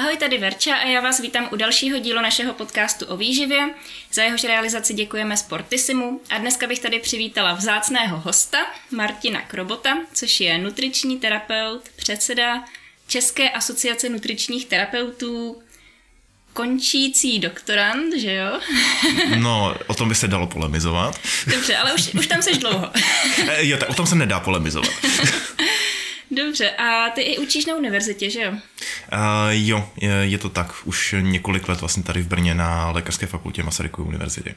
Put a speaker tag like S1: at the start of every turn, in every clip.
S1: Ahoj, tady Verča a já vás vítám u dalšího dílu našeho podcastu o výživě. Za jehož realizaci děkujeme Sportisimu a dneska bych tady přivítala vzácného hosta Martina Krobota, což je nutriční terapeut, předseda České asociace nutričních terapeutů, končící doktorant, že jo?
S2: No, o tom by se dalo polemizovat.
S1: Dobře, ale už, už tam seš dlouho.
S2: Eh, jo, tak o tom se nedá polemizovat.
S1: Dobře, a ty i učíš na univerzitě, že jo?
S2: Uh, jo, je, je to tak. Už několik let vlastně tady v Brně na Lékařské fakultě Masarykovy univerzitě.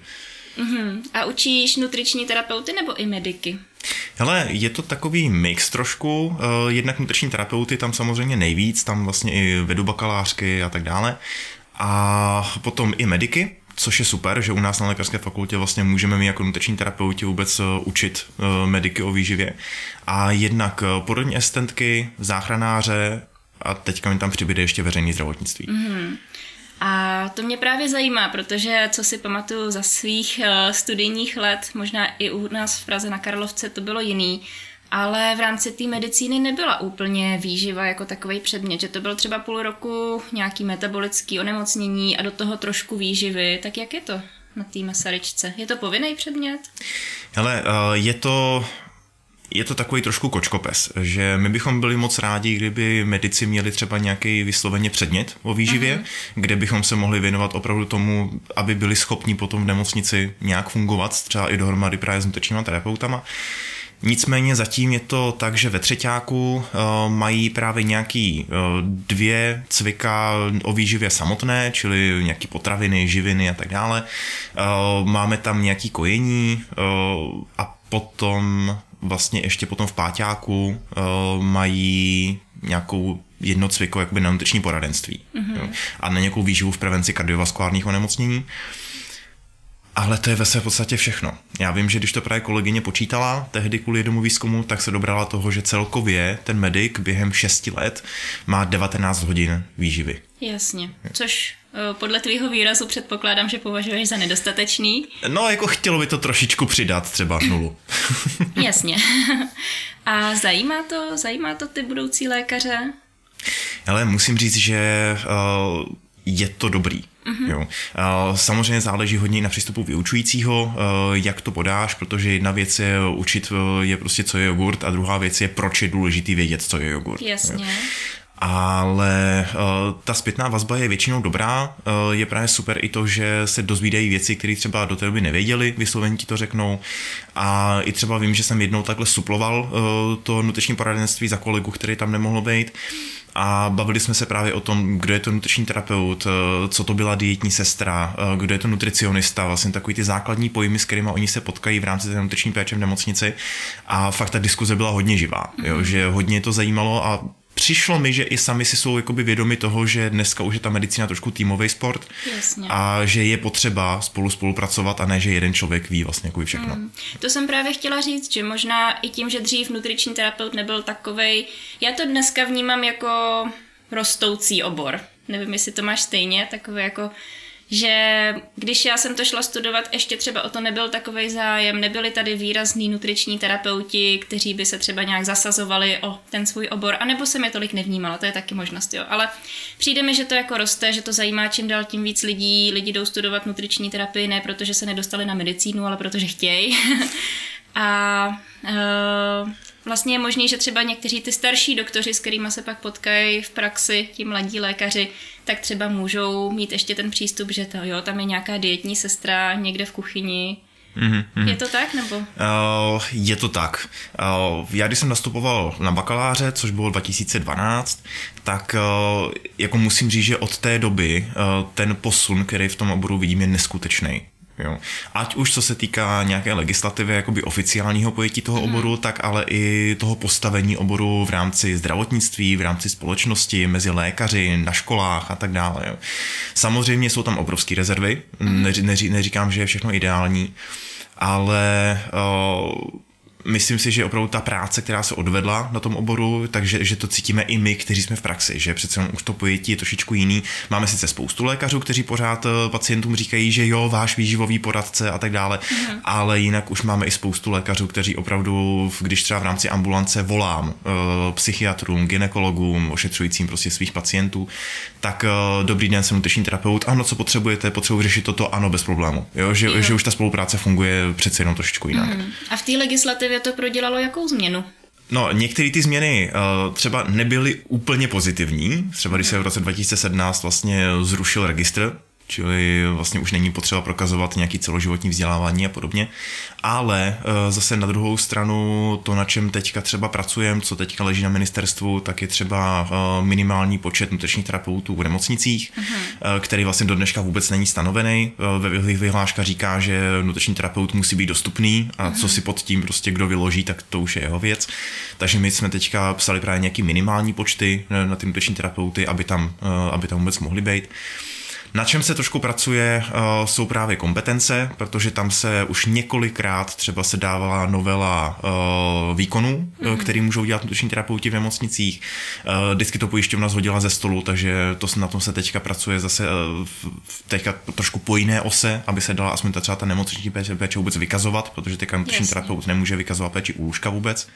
S1: Uh-huh. A učíš nutriční terapeuty nebo i mediky?
S2: Hele, je to takový mix trošku, uh, jednak nutriční terapeuty tam samozřejmě nejvíc, tam vlastně i vedu bakalářky a tak dále. A potom i mediky, což je super, že u nás na lékařské fakultě vlastně můžeme my jako nutriční terapeuti vůbec eh, učit eh, mediky o výživě. A jednak eh, porodní asistentky, záchranáře a teďka mi tam přibyde ještě veřejné zdravotnictví.
S1: Mm-hmm. A to mě právě zajímá, protože co si pamatuju za svých studijních let, možná i u nás v Praze na Karlovce to bylo jiný, ale v rámci té medicíny nebyla úplně výživa jako takový předmět, že to byl třeba půl roku nějaký metabolický onemocnění a do toho trošku výživy, tak jak je to na té Masaryčce? Je to povinný předmět?
S2: Hele, eh, je to je to takový trošku kočkopes, že my bychom byli moc rádi, kdyby medici měli třeba nějaký vysloveně předmět o výživě, uh-huh. kde bychom se mohli věnovat opravdu tomu, aby byli schopni potom v nemocnici nějak fungovat, třeba i dohromady právě s nutričníma terapeutama. Nicméně zatím je to tak, že ve třetíku uh, mají právě nějaký uh, dvě cvika o výživě samotné, čili nějaké potraviny, živiny a tak dále. Uh, máme tam nějaký kojení a potom vlastně ještě potom v páťáku mají nějakou jedno cviko jakoby na nutriční poradenství mm-hmm. jo, a na nějakou výživu v prevenci kardiovaskulárních onemocnění. Uh, ale to je ve své podstatě všechno. Já vím, že když to právě kolegyně počítala tehdy kvůli jednomu výzkumu, tak se dobrala toho, že celkově ten medic během 6 let má 19 hodin výživy.
S1: Jasně, což eh, podle tvýho výrazu předpokládám, že považuješ za nedostatečný.
S2: No, jako chtělo by to trošičku přidat, třeba nulu.
S1: Jasně. A zajímá to, zajímá to ty budoucí lékaře?
S2: Ale musím říct, že uh, je to dobrý. Mm-hmm. Jo. Samozřejmě záleží hodně na přístupu vyučujícího, jak to podáš, protože jedna věc je učit je prostě, co je jogurt a druhá věc je, proč je důležitý vědět, co je jogurt.
S1: Jasně. Jo
S2: ale uh, ta zpětná vazba je většinou dobrá. Uh, je právě super i to, že se dozvídají věci, které třeba do té doby nevěděli, vyslovení ti to řeknou. A i třeba vím, že jsem jednou takhle suploval uh, to nutriční poradenství za kolegu, který tam nemohl být a bavili jsme se právě o tom, kdo je to nutriční terapeut, co to byla dietní sestra, kdo je to nutricionista, vlastně takový ty základní pojmy, s kterými oni se potkají v rámci té nutriční péče v nemocnici a fakt ta diskuze byla hodně živá, jo, mhm. že hodně to zajímalo a přišlo mi, že i sami si jsou jakoby vědomi toho, že dneska už je ta medicína trošku týmový sport
S1: Jasně.
S2: a že je potřeba spolu spolupracovat a ne, že jeden člověk ví vlastně jako všechno. Mm.
S1: To jsem právě chtěla říct, že možná i tím, že dřív nutriční terapeut nebyl takovej, já to dneska vnímám jako rostoucí obor. Nevím, jestli to máš stejně, takové jako že když já jsem to šla studovat, ještě třeba o to nebyl takový zájem, nebyli tady výrazní nutriční terapeuti, kteří by se třeba nějak zasazovali o ten svůj obor, anebo jsem je tolik nevnímala, to je taky možnost, jo. Ale přijde mi, že to jako roste, že to zajímá čím dál tím víc lidí, lidi jdou studovat nutriční terapii ne protože se nedostali na medicínu, ale protože chtějí. A uh, vlastně je možný, že třeba někteří ty starší doktoři, s kterými se pak potkají v praxi, ti mladí lékaři, tak třeba můžou mít ještě ten přístup, že to, jo, tam je nějaká dietní sestra někde v kuchyni, Mm-hmm. Je to tak, nebo? Uh,
S2: je to tak. Uh, já když jsem nastupoval na bakaláře, což bylo 2012, tak uh, jako musím říct, že od té doby uh, ten posun, který v tom oboru vidím, je neskutečný. Jo. Ať už co se týká nějaké legislativy, jakoby oficiálního pojetí toho mm. oboru, tak ale i toho postavení oboru v rámci zdravotnictví, v rámci společnosti, mezi lékaři, na školách a tak dále. Jo. Samozřejmě jsou tam obrovské rezervy, mm. neří, neří, neříkám, že je všechno ideální, ale uh, myslím si, že opravdu ta práce, která se odvedla na tom oboru, takže že to cítíme i my, kteří jsme v praxi, že přece už to pojetí je trošičku jiný. Máme sice spoustu lékařů, kteří pořád eh, pacientům říkají, že jo, váš výživový poradce a tak dále, mm. ale jinak už máme i spoustu lékařů, kteří opravdu, když třeba v rámci ambulance volám uh, psychiatrům, ginekologům, ošetřujícím prostě svých pacientů, tak uh, dobrý den, jsem nutriční terapeut, ano, co potřebujete, potřebuji řešit toto, ano, bez problému. Jo, že, jo. že už ta spolupráce funguje přece jenom trošičku jinak. Mm.
S1: A v té legislativě to prodělalo jakou změnu?
S2: No, některé ty změny uh, třeba nebyly úplně pozitivní. Třeba když se v roce 2017 vlastně zrušil registr čili vlastně už není potřeba prokazovat nějaký celoživotní vzdělávání a podobně. Ale eh, zase na druhou stranu to, na čem teďka třeba pracujeme, co teďka leží na ministerstvu, tak je třeba eh, minimální počet nutričních terapeutů v nemocnicích, uh-huh. který vlastně do dneška vůbec není stanovený. Vyhláška říká, že nutriční terapeut musí být dostupný a uh-huh. co si pod tím prostě kdo vyloží, tak to už je jeho věc. Takže my jsme teďka psali právě nějaký minimální počty na ty nutriční terapeuty, aby tam, aby tam vůbec mohli být. Na čem se trošku pracuje, eh, jsou právě kompetence, protože tam se už několikrát třeba se dávala novela eh, výkonů, mm-hmm. který můžou dělat nutriční terapeuti v nemocnicích. Vždycky to pojišťovna zhodila ze stolu, takže to, na tom se teďka pracuje zase teďka trošku po jiné ose, aby se dala aspoň ta třeba ta nemocniční péče, péče vůbec vykazovat, protože teďka nutriční terapeut nemůže vykazovat péči u lůžka vůbec.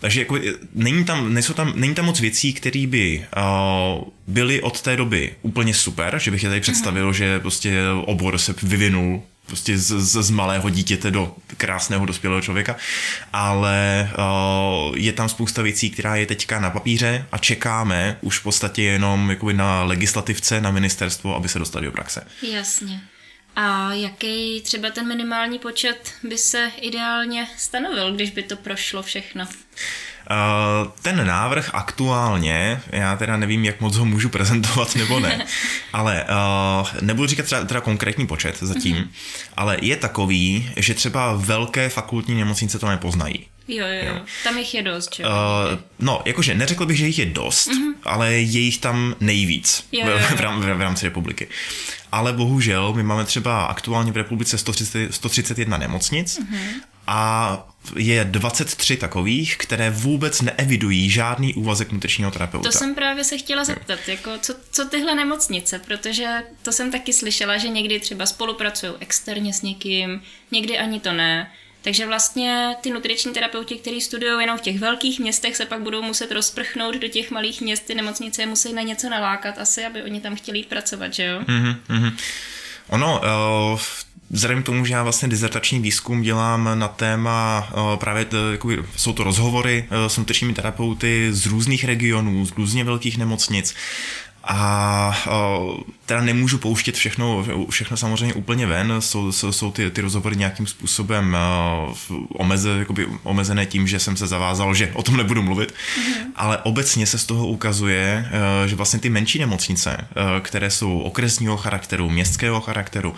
S2: Takže jako, není, tam, nejsou tam, není tam moc věcí, které by uh, byly od té doby úplně super, že bych je tady představil, uh-huh. že prostě obor se vyvinul prostě z, z, z malého dítěte do krásného dospělého člověka, ale uh, je tam spousta věcí, která je teďka na papíře a čekáme už v podstatě jenom jakoby na legislativce, na ministerstvo, aby se dostali do praxe.
S1: Jasně. A jaký třeba ten minimální počet by se ideálně stanovil, když by to prošlo všechno?
S2: Uh, ten návrh aktuálně, já teda nevím, jak moc ho můžu prezentovat nebo ne, ale uh, nebudu říkat třeba, teda konkrétní počet zatím, mm-hmm. ale je takový, že třeba velké fakultní nemocnice to nepoznají.
S1: Jo, jo, jo. Tam jich je dost, že? Uh,
S2: no, jakože neřekl bych, že jich je dost, mm-hmm. ale je jich tam nejvíc jo, jo, jo. V, v, v rámci republiky. Ale bohužel, my máme třeba aktuálně v republice 130, 131 nemocnic mm-hmm. A je 23 takových, které vůbec neevidují žádný úvazek nutričního terapeuta.
S1: To jsem právě se chtěla zeptat, jako co, co tyhle nemocnice, protože to jsem taky slyšela, že někdy třeba spolupracují externě s někým, někdy ani to ne. Takže vlastně ty nutriční terapeuti, kteří studují jenom v těch velkých městech, se pak budou muset rozprchnout do těch malých měst, ty nemocnice musí na něco nalákat asi, aby oni tam chtěli jít pracovat, že jo? Mm-hmm.
S2: Ono, uh, Vzhledem k tomu, že já vlastně dizertační výzkum dělám na téma, uh, právě t, jakoby, jsou to rozhovory uh, s nutričními terapeuty z různých regionů, z různě velkých nemocnic a teda nemůžu pouštět všechno, všechno samozřejmě úplně ven, jsou, jsou, jsou ty, ty rozhovory nějakým způsobem omeze, jakoby omezené tím, že jsem se zavázal, že o tom nebudu mluvit, mm-hmm. ale obecně se z toho ukazuje, že vlastně ty menší nemocnice, které jsou okresního charakteru, městského charakteru,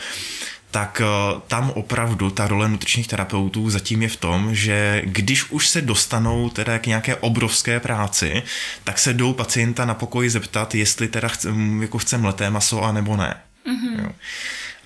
S2: tak eh, tam opravdu ta role nutričních terapeutů zatím je v tom, že když už se dostanou teda k nějaké obrovské práci, tak se jdou pacienta na pokoji zeptat, jestli teda chce, jako chce mleté maso a nebo ne. Mm-hmm. Jo.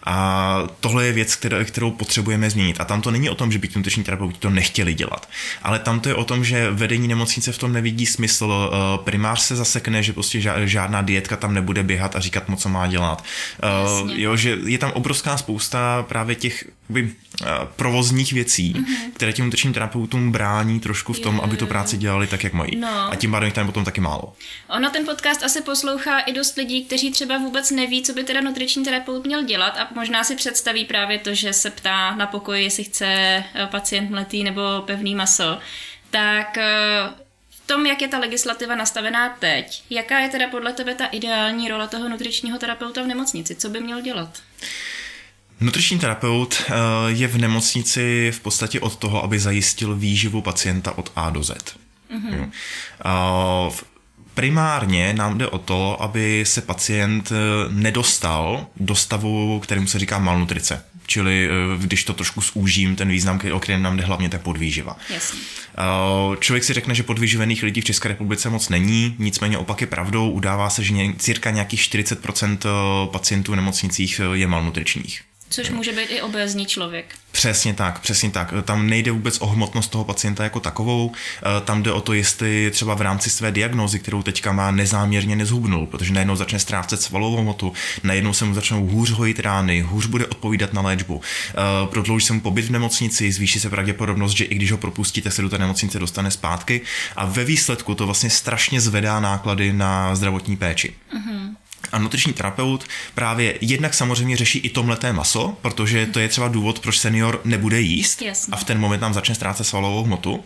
S2: A tohle je věc, kterou, kterou potřebujeme změnit. A tam to není o tom, že by nutriční terapeuti to nechtěli dělat. Ale tam to je o tom, že vedení nemocnice v tom nevidí smysl. Eh, primář se zasekne, že prostě žádná dietka tam nebude běhat a říkat mu, co má dělat. Jasně. Jo, že je tam obrovská spousta právě těch by, eh, provozních věcí, mm-hmm. které těm nutričním terapeutům brání trošku v tom, je, aby tu práci dělali tak, jak mají. No. A tím pádem jich tam potom taky málo.
S1: Ono ten podcast asi poslouchá i dost lidí, kteří třeba vůbec neví, co by teda nutriční terapeut měl dělat a možná si představí právě to, že se ptá na pokoji, jestli chce eh, pacient mletý nebo pevný maso. Tak eh, v tom, jak je ta legislativa nastavená teď, jaká je teda podle tebe ta ideální role toho nutričního terapeuta v nemocnici? Co by měl dělat?
S2: Nutriční terapeut eh, je v nemocnici v podstatě od toho, aby zajistil výživu pacienta od A do Z. Mm-hmm. Primárně nám jde o to, aby se pacient eh, nedostal do stavu, kterému se říká malnutrice. Čili eh, když to trošku zúžím, ten význam, o kterém nám jde hlavně, tak podvýživa. Jasně. Člověk si řekne, že podvýživených lidí v České republice moc není, nicméně opak je pravdou. Udává se, že cirka nějakých 40% pacientů v nemocnicích je malnutričních.
S1: Což může být i obézní člověk.
S2: Přesně tak, přesně tak. Tam nejde vůbec o hmotnost toho pacienta jako takovou, eh, tam jde o to, jestli třeba v rámci své diagnózy, kterou teďka má, nezáměrně nezhubnul, protože najednou začne ztrácet svalovou hmotu, najednou se mu začnou hůř hojit rány, hůř bude odpovídat na léčbu, eh, prodlouží se mu pobyt v nemocnici, zvýší se pravděpodobnost, že i když ho propustíte, se do té nemocnice dostane zpátky a ve výsledku to vlastně strašně zvedá náklady na zdravotní péči. Uh-huh. A nutriční terapeut právě jednak samozřejmě řeší i tomhleté maso, protože to je třeba důvod, proč senior nebude jíst
S1: Jasně.
S2: a v ten moment tam začne ztrácet svalovou hmotu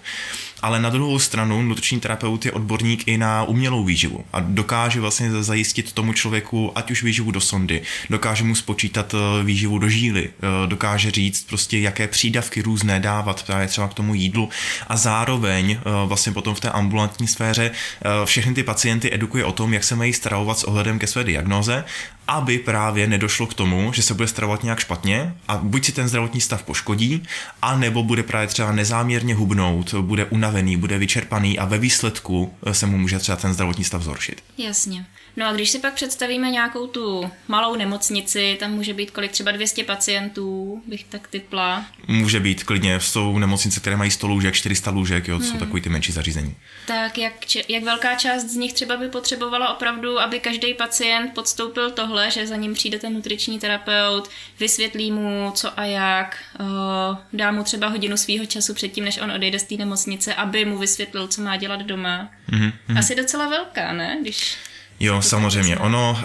S2: ale na druhou stranu nutriční terapeut je odborník i na umělou výživu a dokáže vlastně zajistit tomu člověku ať už výživu do sondy, dokáže mu spočítat eh, výživu do žíly, eh, dokáže říct prostě jaké přídavky různé dávat právě třeba k tomu jídlu a zároveň eh, vlastně potom v té ambulantní sféře všechny ty pacienty edukuje o tom, jak se mají stravovat s ohledem ke své diagnoze aby právě nedošlo k tomu, že se bude stravovat nějak špatně a buď si ten zdravotní stav poškodí, a nebo bude právě třeba nezáměrně hubnout, bude unavený, bude vyčerpaný a ve výsledku se mu může třeba ten zdravotní stav zhoršit.
S1: Jasně. No a když si pak představíme nějakou tu malou nemocnici, tam může být kolik třeba 200 pacientů, bych tak typla.
S2: Může být klidně, jsou nemocnice, které mají 100 lůžek, 400 lůžek, jo, hmm. jsou takový ty menší zařízení.
S1: Tak jak, jak velká část z nich třeba by potřebovala opravdu, aby každý pacient podstoupil tohle, že za ním přijde ten nutriční terapeut, vysvětlí mu co a jak, dá mu třeba hodinu svého času předtím, než on odejde z té nemocnice, aby mu vysvětlil, co má dělat doma. Mm-hmm. Asi docela velká, ne? Když
S2: Jo, samozřejmě. Ono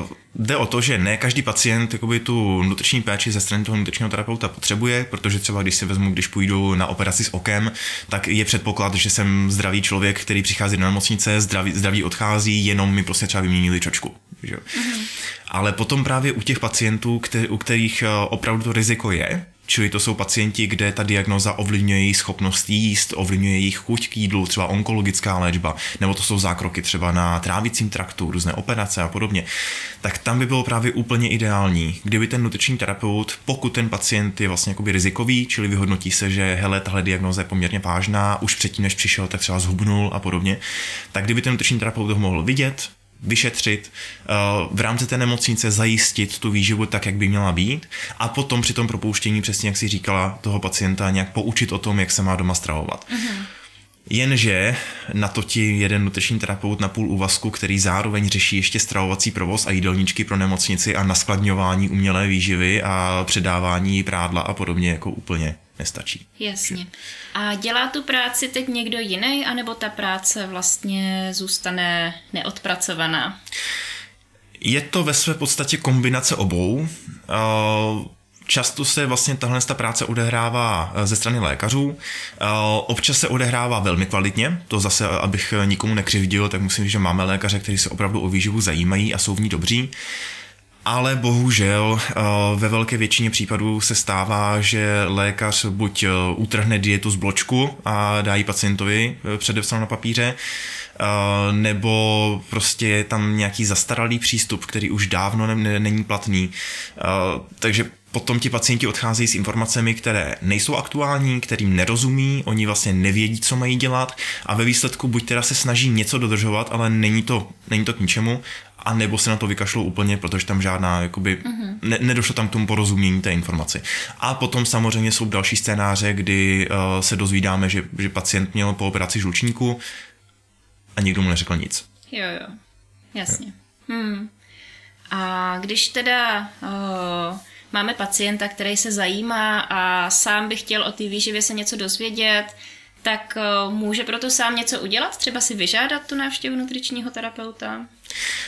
S2: uh, jde o to, že ne každý pacient jakoby, tu nutriční péči ze strany toho nutričního terapeuta potřebuje, protože třeba když si vezmu, když půjdu na operaci s okem, tak je předpoklad, že jsem zdravý člověk, který přichází do nemocnice, zdravý, zdravý odchází, jenom mi prostě třeba vyměnili čočku. Že? Mm-hmm. Ale potom právě u těch pacientů, který, u kterých eh, opravdu to riziko je, Čili to jsou pacienti, kde ta diagnoza ovlivňuje jejich schopnost jíst, ovlivňuje jejich chuť k jídlu, třeba onkologická léčba, nebo to jsou zákroky třeba na trávicím traktu, různé operace a podobně. Tak tam by bylo právě úplně ideální, kdyby ten nutriční terapeut, pokud ten pacient je vlastně jakoby rizikový, čili vyhodnotí se, že hele, tahle diagnoza je poměrně vážná, už předtím, než přišel, tak třeba zhubnul a podobně, tak kdyby ten nutriční terapeut ho mohl vidět, vyšetřit, eh, v rámci té nemocnice zajistit tu výživu tak, jak by měla být a potom při tom propouštění, přesně jak si říkala, toho pacienta nějak poučit o tom, jak se má doma stravovat. Uh-huh. Jenže na to ti jeden nutriční terapeut na půl úvazku, který zároveň řeší ještě stravovací provoz a jídelníčky pro nemocnici a naskladňování umělé výživy a předávání prádla a podobně jako úplně nestačí.
S1: Jasně. A dělá tu práci teď někdo jiný, anebo ta práce vlastně zůstane neodpracovaná?
S2: Je to ve své podstatě kombinace obou. Často se vlastně tahle ta práce odehrává e, ze strany lékařů. Občas se odehrává velmi kvalitně, to zase, abych nikomu nekřivdil, tak musím říct, že máme lékaře, kteří se opravdu o výživu zajímají a jsou v ní dobří ale bohužel eh, ve velké většině případů se stává, že lékař buď eh, utrhne dietu z bločku a dá ji pacientovi eh, předepsanou na papíře, nebo prostě je tam nějaký zastaralý přístup, který už dávno není platný. Takže potom ti pacienti odcházejí s informacemi, které nejsou aktuální, kterým nerozumí, oni vlastně nevědí, co mají dělat a ve výsledku buď teda se snaží něco dodržovat, ale není to, není to k ničemu, a nebo se na to vykašlou úplně, protože tam žádná, jakoby, mm-hmm. ne, nedošlo tam k tomu porozumění té informaci. A potom samozřejmě jsou další scénáře, kdy uh, se dozvídáme, že, že pacient měl po operaci žlučníku a nikdo mu neřekl nic.
S1: Jo, jo, jasně. Jo. Hmm. A když teda uh, máme pacienta, který se zajímá a sám by chtěl o té výživě se něco dozvědět, tak uh, může proto sám něco udělat? Třeba si vyžádat tu návštěvu nutričního terapeuta?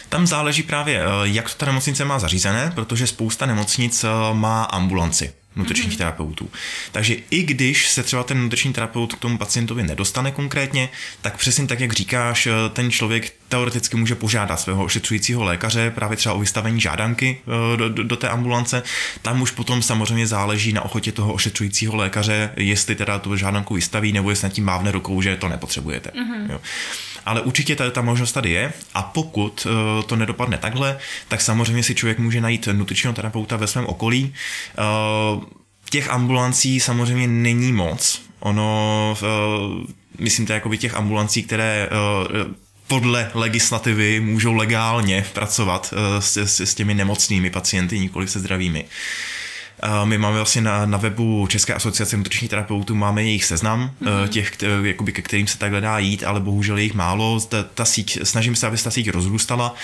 S2: Tam záleží právě, eh, jak to ta nemocnice má zařízené, protože spousta nemocnic eh, má ambulanci nutričních mm-hmm. terapeutů. Takže i když se třeba ten nutriční terapeut k tomu pacientovi nedostane konkrétně, tak přesně tak, jak říkáš, ten člověk teoreticky může požádat svého ošetřujícího lékaře právě třeba o vystavení žádanky do, do, do té ambulance. Tam už potom samozřejmě záleží na ochotě toho ošetřujícího lékaře, jestli teda tu žádanku vystaví, nebo jestli nad tím mávne rukou, že to nepotřebujete. Mm-hmm. Jo ale určitě ta, ta možnost tady je a pokud uh, to nedopadne takhle, tak samozřejmě si člověk může najít nutričního terapeuta ve svém okolí. Těch ambulancí samozřejmě není moc. Ono, uh, myslím to jako by těch ambulancí, které uh, podle legislativy můžou legálně pracovat uh, s, s, s těmi nemocnými pacienty, nikoli se zdravými. My máme vlastně na, na webu České asociace nutričních terapeutů máme jejich seznam mm-hmm. těch, jakoby, ke kterým se takhle dá jít, ale bohužel je jich málo. Ta, ta síť, snažím se, aby se ta síť rozrůstala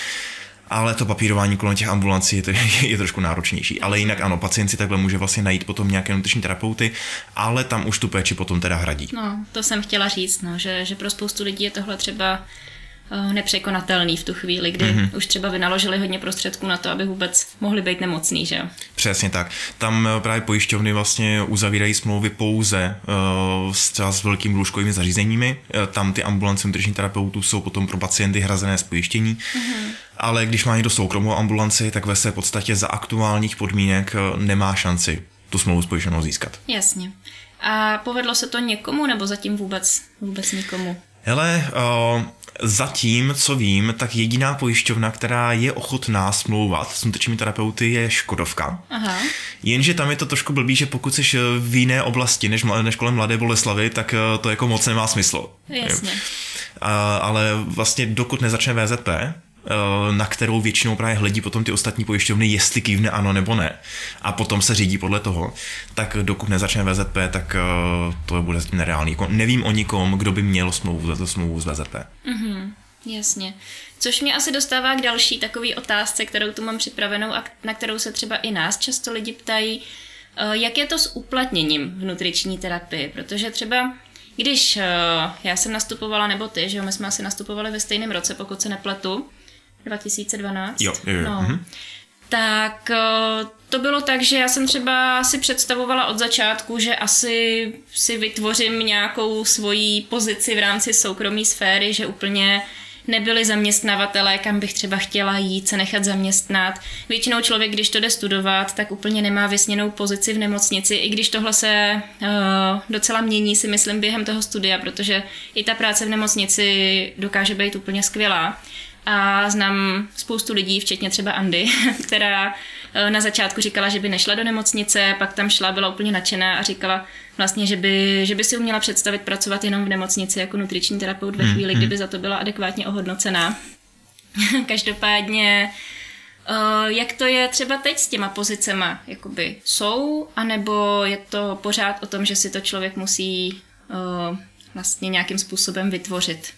S2: ale to papírování kolem těch ambulancí je, to, je trošku náročnější. Ale jinak ano, pacient si takhle může vlastně najít potom nějaké nutriční terapeuty, ale tam už tu péči potom teda hradí.
S1: No, to jsem chtěla říct, no, že, že pro spoustu lidí je tohle třeba nepřekonatelný v tu chvíli, kdy mm-hmm. už třeba vynaložili hodně prostředků na to, aby vůbec mohli být nemocný, že jo?
S2: Přesně tak. Tam eh, právě pojišťovny vlastně uzavírají smlouvy pouze uh, s třeba s velkými lůžkovými zařízeními. Tam ty ambulance nutričních terapeutů jsou potom pro pacienty hrazené z pojištění. Mm-hmm ale když má někdo soukromou ambulanci, tak ve své podstatě za aktuálních podmínek eh, nemá šanci tu smlouvu s pojišťovnou získat.
S1: Jasně. A povedlo se to někomu nebo zatím vůbec, vůbec nikomu?
S2: Hele, uh, zatím, co vím, tak jediná pojišťovna, která je ochotná smlouvat s nutričními terapeuty, je Škodovka. Aha. Jenže tam je to trošku blbý, že pokud jsi v jiné oblasti než, než kolem Mladé Boleslavy, tak to jako moc nemá smysl.
S1: Jasně. Uh,
S2: ale vlastně dokud nezačne VZP, Eh, na kterou většinou právě hledí potom ty ostatní pojišťovny, jestli kývne ano nebo ne. A potom se řídí podle toho. Tak dokud nezačne VZP, tak eh, to bude zatím nereálný. Jako nevím o nikom, kdo by měl smlouvu, za smlouvu z VZP.
S1: Mm-hmm, jasně. Což mě asi dostává k další takové otázce, kterou tu mám připravenou a na kterou se třeba i nás často lidi ptají. Eh, jak je to s uplatněním v nutriční terapii? Protože třeba když já jsem nastupovala, nebo ty, že jo, my jsme asi nastupovali ve stejném roce, pokud se nepletu, 2012.
S2: Jo, jo, jo. No. Mhm.
S1: Tak eh, to bylo tak, že já jsem třeba si představovala od začátku, že asi si vytvořím nějakou svoji pozici v rámci soukromé sféry, že úplně nebyli zaměstnavatelé, kam bych třeba chtěla jít, se nechat zaměstnat. Většinou člověk, když to jde studovat, tak úplně nemá vysněnou pozici v nemocnici, i když tohle se uh, docela mění, si myslím, během toho studia, protože i ta práce v nemocnici dokáže být úplně skvělá. A znám spoustu lidí, včetně třeba Andy, která eh, na začátku říkala, že by nešla do nemocnice, pak tam šla, byla úplně nadšená a říkala vlastně, že by, že by si uměla představit pracovat jenom v nemocnici jako nutriční terapeut ve hmm, chvíli, hmm. kdyby za to byla adekvátně ohodnocená. Každopádně, eh, jak to je třeba teď s těma pozicema? Jakoby jsou, anebo je to pořád o tom, že si to člověk musí eh, vlastně nějakým způsobem vytvořit?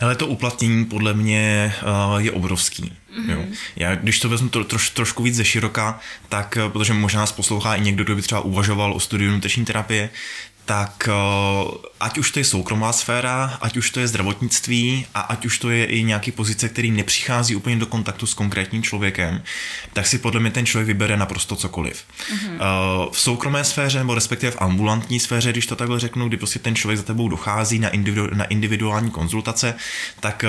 S2: Hele, to uplatnění podle mě uh, je obrovský. Mm-hmm. Jo. Já, když to vezmu to, troš, trošku víc ze široka, tak, eh, protože možná nás poslouchá i někdo, kdo by třeba uvažoval o studiu nutriční terapie, tak ať už to je soukromá sféra, ať už to je zdravotnictví a ať už to je i nějaký pozice, který nepřichází úplně do kontaktu s konkrétním člověkem, tak si podle mě ten člověk vybere naprosto cokoliv. Mm-hmm. V soukromé sféře, nebo respektive v ambulantní sféře, když to takhle řeknu, kdy prostě ten člověk za tebou dochází na, individu, na individuální konzultace, tak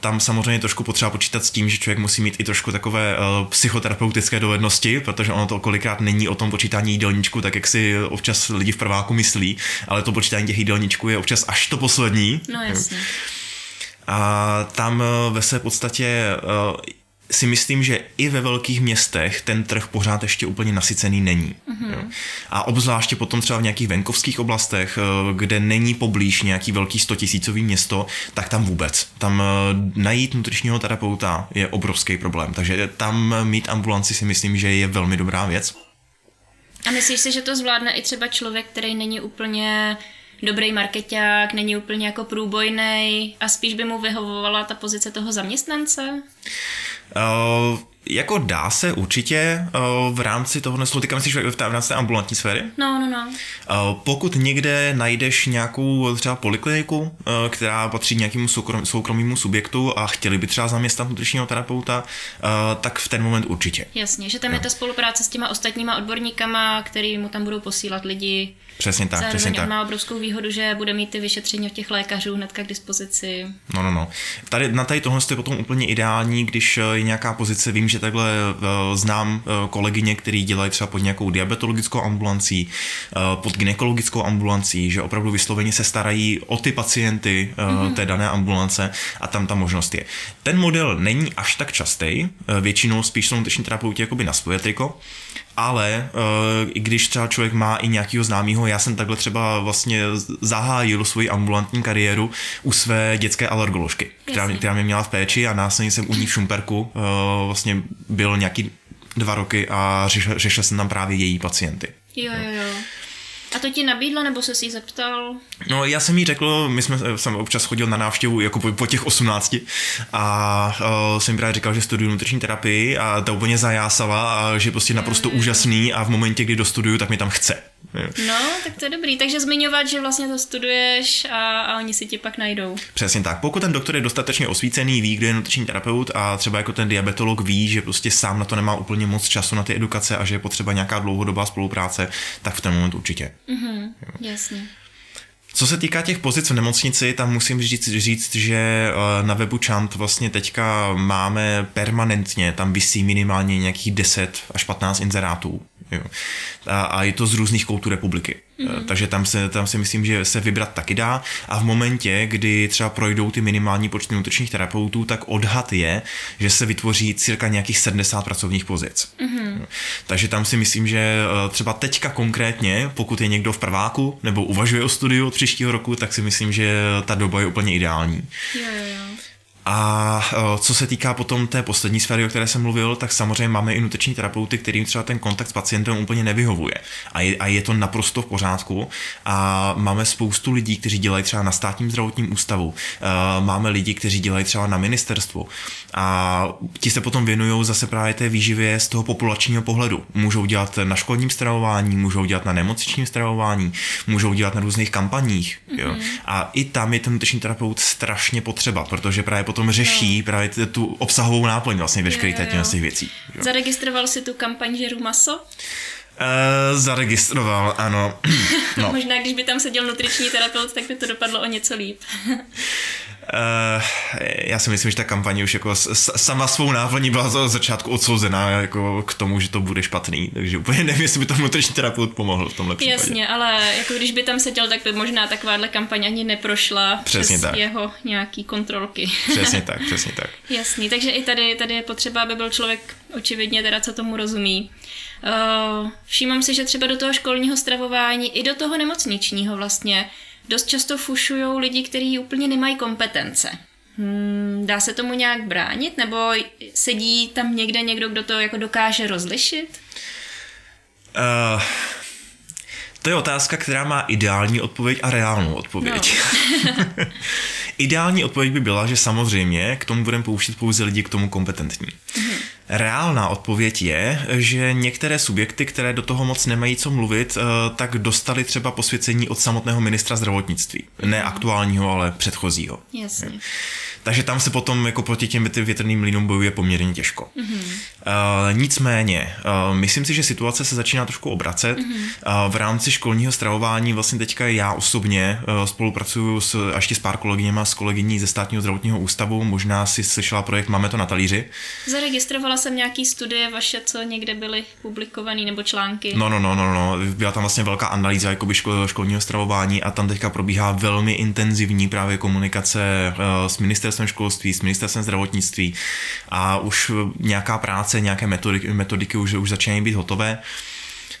S2: tam samozřejmě trošku potřeba počítat s tím, že člověk musí mít i trošku takové psychoterapeutické dovednosti, protože ono to kolikrát není o tom počítání jídelníčku, tak jak si občas lidi v prváku myslí, ale to počítání těch jídelníčků je občas až to poslední.
S1: No jasně.
S2: A tam eh, ve své podstatě eh, si myslím, že i ve velkých městech ten trh pořád ještě úplně nasycený není. Mm-hmm. A obzvláště potom třeba v nějakých venkovských oblastech, eh, kde není poblíž nějaký velký stotisícový město, tak tam vůbec. Tam najít nutričního terapeuta je obrovský problém. Takže tam mít ambulanci si myslím, že je velmi dobrá věc.
S1: A myslíš si, že to zvládne i třeba člověk, který není úplně dobrý marketák, není úplně jako průbojný a spíš by mu vyhovovala ta pozice toho zaměstnance?
S2: Uh, jako dá se určitě uh, v rámci toho teďka myslíš v, rámci té ambulantní sféry?
S1: No, no, no.
S2: Uh, pokud někde najdeš nějakou třeba polikliniku, uh, která patří nějakému soukrom, soukromému subjektu a chtěli by třeba zaměstnat nutričního terapeuta, tak v ten moment určitě.
S1: Jasně, že tam no. je ta spolupráce s těma ostatníma odborníkama, který mu tam budou posílat lidi.
S2: Přesně tak, Zároveň přesně tak.
S1: má obrovskou výhodu, že bude mít ty vyšetření od těch lékařů hnedka k dispozici.
S2: No, no, no. Tady, na tady tohle je potom úplně ideální, když je nějaká pozice, vím, že takhle uh, znám uh, kolegyně, který dělají třeba pod nějakou diabetologickou ambulancí, uh, pod ginekologickou ambulancí, že opravdu vysloveně se starají o ty pacienty mm-hmm. té dané ambulance a tam ta možnost je. Ten model není až tak častý, většinou spíš jsou nutriční terapeuti jakoby na svoje triko, ale uh, i když třeba člověk má i nějakého známého, já jsem takhle třeba vlastně zahájil svoji ambulantní kariéru u své dětské alergoložky, která, která mě měla v péči a následně jsem u ní v Šumperku uh, vlastně byl nějaký dva roky a řešil, řešil jsem tam právě její pacienty.
S1: Jo, jo, jo. A to ti nabídla, nebo se si zeptal?
S2: No, já jsem jí řekl, my jsme, jsem občas chodil na návštěvu jako po, po těch 18 a uh, jsem právě říkal, že studuju nutriční terapii a ta úplně zajásala a že prostě naprosto mm. úžasný a v momentě, kdy dostuduju, tak mi tam chce.
S1: No, tak to je dobrý. Takže zmiňovat, že vlastně to studuješ a, a oni si ti pak najdou.
S2: Přesně tak. Pokud ten doktor je dostatečně osvícený, ví, kdo je nutriční terapeut a třeba jako ten diabetolog ví, že prostě sám na to nemá úplně moc času na ty edukace a že je potřeba nějaká dlouhodobá spolupráce, tak v ten moment určitě.
S1: Mm-hmm, jasně.
S2: Co se týká těch pozic v nemocnici, tam musím říct, říct, že eh, na webu Chant vlastně teďka máme permanentně, tam vysí minimálně nějakých 10 až 15 inzerátů. Jo. A, a je to z různých koutů republiky. Mm-hmm. Takže tam, se, tam si myslím, že se vybrat taky dá. A v momentě, kdy třeba projdou ty minimální počty nutričních terapeutů, tak odhad je, že se vytvoří cirka nějakých 70 pracovních pozic. Mm-hmm. Takže tam si myslím, že eh, třeba teďka konkrétně, pokud je někdo v prváku nebo uvažuje o studiu od příštího roku, tak si myslím, že ta doba je úplně ideální.
S1: Jo, jo, jo.
S2: A e, co se týká potom té poslední sféry, o které jsem mluvil, tak samozřejmě máme i nutriční terapeuty, kterým třeba ten kontakt s pacientem úplně nevyhovuje. A je, a je to naprosto v pořádku. A máme spoustu lidí, kteří dělají třeba na státním zdravotním ústavu. E, máme lidi, kteří dělají třeba na ministerstvu. A ti se potom věnují zase právě té výživě z toho populačního pohledu. Můžou dělat na školním stravování, můžou dělat na nemocničním stravování, můžou dělat na různých kampaních. Jo. Mm-hmm. A i tam je ten nutriční terapeut strašně potřeba, protože právě potom řeší no. právě tu obsahovou náplň vlastně veškerých těch věcí.
S1: Jo. Zaregistroval si tu kampaň Žeru maso?
S2: Uh, zaregistroval, ano.
S1: no. Možná, když by tam seděl nutriční terapeut, tak by to dopadlo o něco líp.
S2: Uh, já si myslím, že ta kampaně už jako sama svou náplní byla za začátku odsouzená jako k tomu, že to bude špatný, takže úplně nevím, jestli by to nutriční terapeut pomohl v tomhle případě.
S1: Jasně, ale jako když by tam seděl, tak by možná takováhle kampaň ani neprošla přesně přes tak. jeho nějaký kontrolky.
S2: Přesně tak, přesně tak.
S1: Jasný, takže i tady, tady je potřeba, aby byl člověk očividně teda, co tomu rozumí. Uh, všímám si, že třeba do toho školního stravování i do toho nemocničního vlastně dost často fušují lidi, kteří úplně nemají kompetence. Hmm, dá se tomu nějak bránit? Nebo sedí tam někde někdo, kdo to jako dokáže rozlišit? Uh,
S2: to je otázka, která má ideální odpověď a reálnou odpověď. No. ideální odpověď by byla, že samozřejmě k tomu budeme pouštět pouze lidi k tomu kompetentní. Mm-hmm. Reálná odpověď je, že některé subjekty, které do toho moc nemají co mluvit, eh, tak dostali třeba posvěcení od samotného ministra zdravotnictví. Ne aktuálního, ale předchozího.
S1: Jasně.
S2: Takže tam se potom jako proti těm větrným mlínům bojuje poměrně těžko. Mm-hmm. Uh, nicméně, uh, myslím si, že situace se začíná trošku obracet. Mm-hmm. Uh, v rámci školního stravování vlastně teďka já osobně uh, spolupracuju s, ještě s pár kolegyněma, s kolegyní ze státního zdravotního ústavu. Možná si slyšela projekt Máme to na talíři.
S1: Zaregistrovala jsem nějaký studie vaše, co někde byly publikované nebo články.
S2: No, no, no, no, no. Byla tam vlastně velká analýza jakoby ško, školního stravování a tam teďka probíhá velmi intenzivní právě komunikace uh, s ministerstvem školství, s ministerstvem zdravotnictví a už nějaká práce, nějaké metodiky, metodiky už, už začínají být hotové.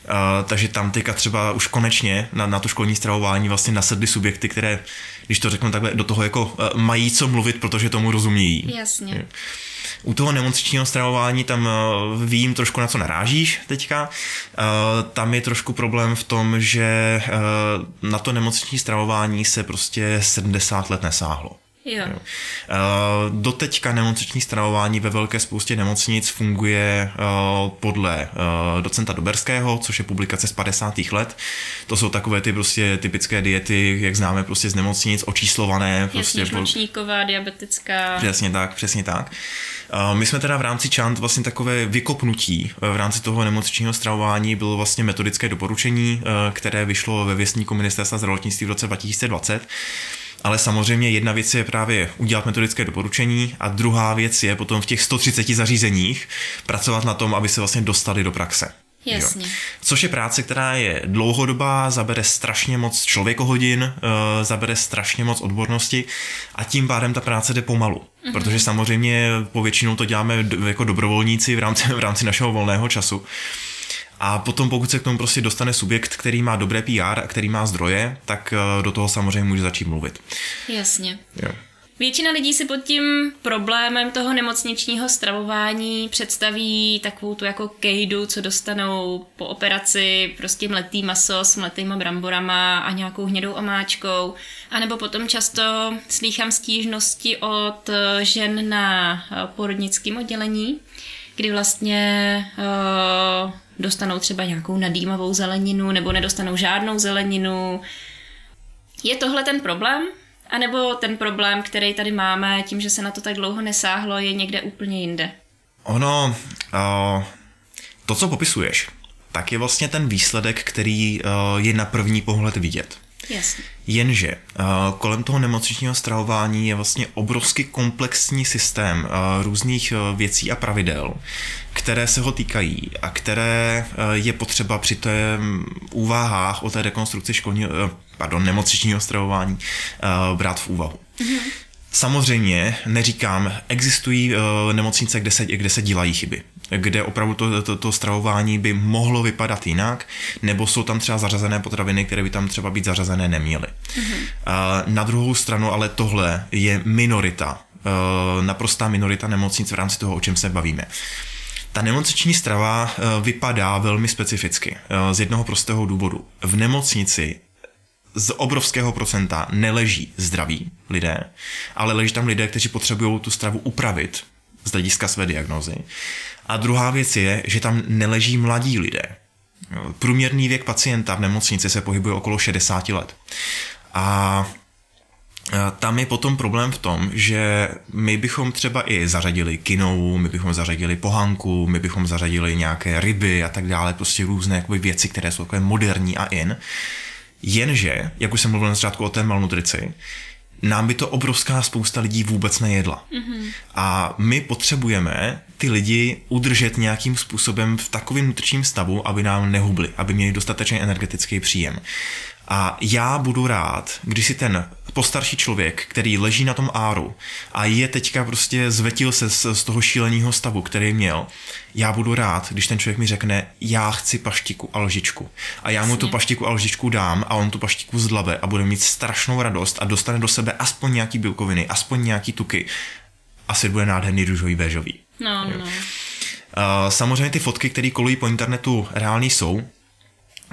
S2: Uh, takže tam teďka třeba už konečně na, na to školní stravování vlastně nasedly subjekty, které, když to řeknu takhle, do toho jako uh, mají co mluvit, protože tomu rozumí.
S1: Jasně.
S2: U toho nemocničního stravování tam uh, vím trošku na co narážíš teďka. Uh, tam je trošku problém v tom, že uh, na to nemocniční stravování se prostě 70 let nesáhlo.
S1: Jo. jo.
S2: Doteďka nemocniční stravování ve velké spoustě nemocnic funguje podle docenta Doberského, což je publikace z 50. let. To jsou takové ty prostě typické diety, jak známe prostě z nemocnic, očíslované.
S1: Prostě Jasně, diabetická.
S2: Přesně tak, přesně tak. My jsme teda v rámci Chant vlastně takové vykopnutí v rámci toho nemocničního stravování bylo vlastně metodické doporučení, které vyšlo ve věstníku ministerstva zdravotnictví v roce 2020 ale samozřejmě jedna věc je právě udělat metodické doporučení a druhá věc je potom v těch 130 zařízeních pracovat na tom, aby se vlastně dostali do praxe.
S1: Jasně.
S2: Jo. Což je práce, která je dlouhodobá, zabere strašně moc člověkohodin, uh, zabere strašně moc odbornosti a tím pádem ta práce jde pomalu. Mm-hmm. Protože samozřejmě povětšinou to děláme jako dobrovolníci v rámci, v rámci našeho volného času. A potom, pokud se k tomu prostě dostane subjekt, který má dobré PR a který má zdroje, tak eh, do toho samozřejmě může začít mluvit.
S1: Jasně.
S2: Jo.
S1: Většina lidí si pod tím problémem toho nemocničního stravování představí takovou tu jako kejdu, co dostanou po operaci, prostě mletý maso s mletýma bramborama a nějakou hnědou omáčkou. A nebo potom často slýchám stížnosti od žen na eh, porodnickém oddělení, kdy vlastně uh, dostanou třeba nějakou nadýmavou zeleninu nebo nedostanou žádnou zeleninu. Je tohle ten problém? A nebo ten problém, který tady máme, tím, že se na to tak dlouho nesáhlo, je někde úplně jinde?
S2: Ono, uh, to, co popisuješ, tak je vlastně ten výsledek, který uh, je na první pohled vidět.
S1: Jasně.
S2: Jenže uh, kolem toho nemocničního stravování je vlastně obrovsky komplexní systém uh, různých uh, věcí a pravidel, které se ho týkají a které je potřeba při té úvahách o té rekonstrukci školního, pardon, nemocničního stravování brát v úvahu. Mm-hmm. Samozřejmě neříkám, existují uh, nemocnice, kde se, kde se dělají chyby, kde opravdu to, to, to stravování by mohlo vypadat jinak, nebo jsou tam třeba zařazené potraviny, které by tam třeba být zařazené neměly. Mm-hmm. Uh, na druhou stranu ale tohle je minorita, uh, naprostá minorita nemocnic v rámci toho, o čem se bavíme. Ta nemocniční strava vypadá velmi specificky z jednoho prostého důvodu. V nemocnici z obrovského procenta neleží zdraví lidé, ale leží tam lidé, kteří potřebují tu stravu upravit z hlediska své diagnózy. A druhá věc je, že tam neleží mladí lidé. Průměrný věk pacienta v nemocnici se pohybuje okolo 60 let. A tam je potom problém v tom, že my bychom třeba i zařadili kinou, my bychom zařadili pohanku, my bychom zařadili nějaké ryby a tak dále, prostě různé jakoby, věci, které jsou takové moderní a in. Jenže, jak už jsem mluvil na začátku o té malnutrici, nám by to obrovská spousta lidí vůbec nejedla. Mm-hmm. A my potřebujeme ty lidi udržet nějakým způsobem v takovém nutričním stavu, aby nám nehubli, aby měli dostatečný energetický příjem. A já budu rád, když si ten postarší člověk, který leží na tom áru a je teďka prostě zvetil se z, z toho šíleného stavu, který měl, já budu rád, když ten člověk mi řekne, já chci paštiku a lžičku. A já mu tu paštiku a lžičku dám a on tu paštiku zdlabe a bude mít strašnou radost a dostane do sebe aspoň nějaký bílkoviny, aspoň nějaký tuky. Asi bude nádherný růžový béžový.
S1: No, no. Uh,
S2: samozřejmě ty fotky, které kolují po internetu reální jsou,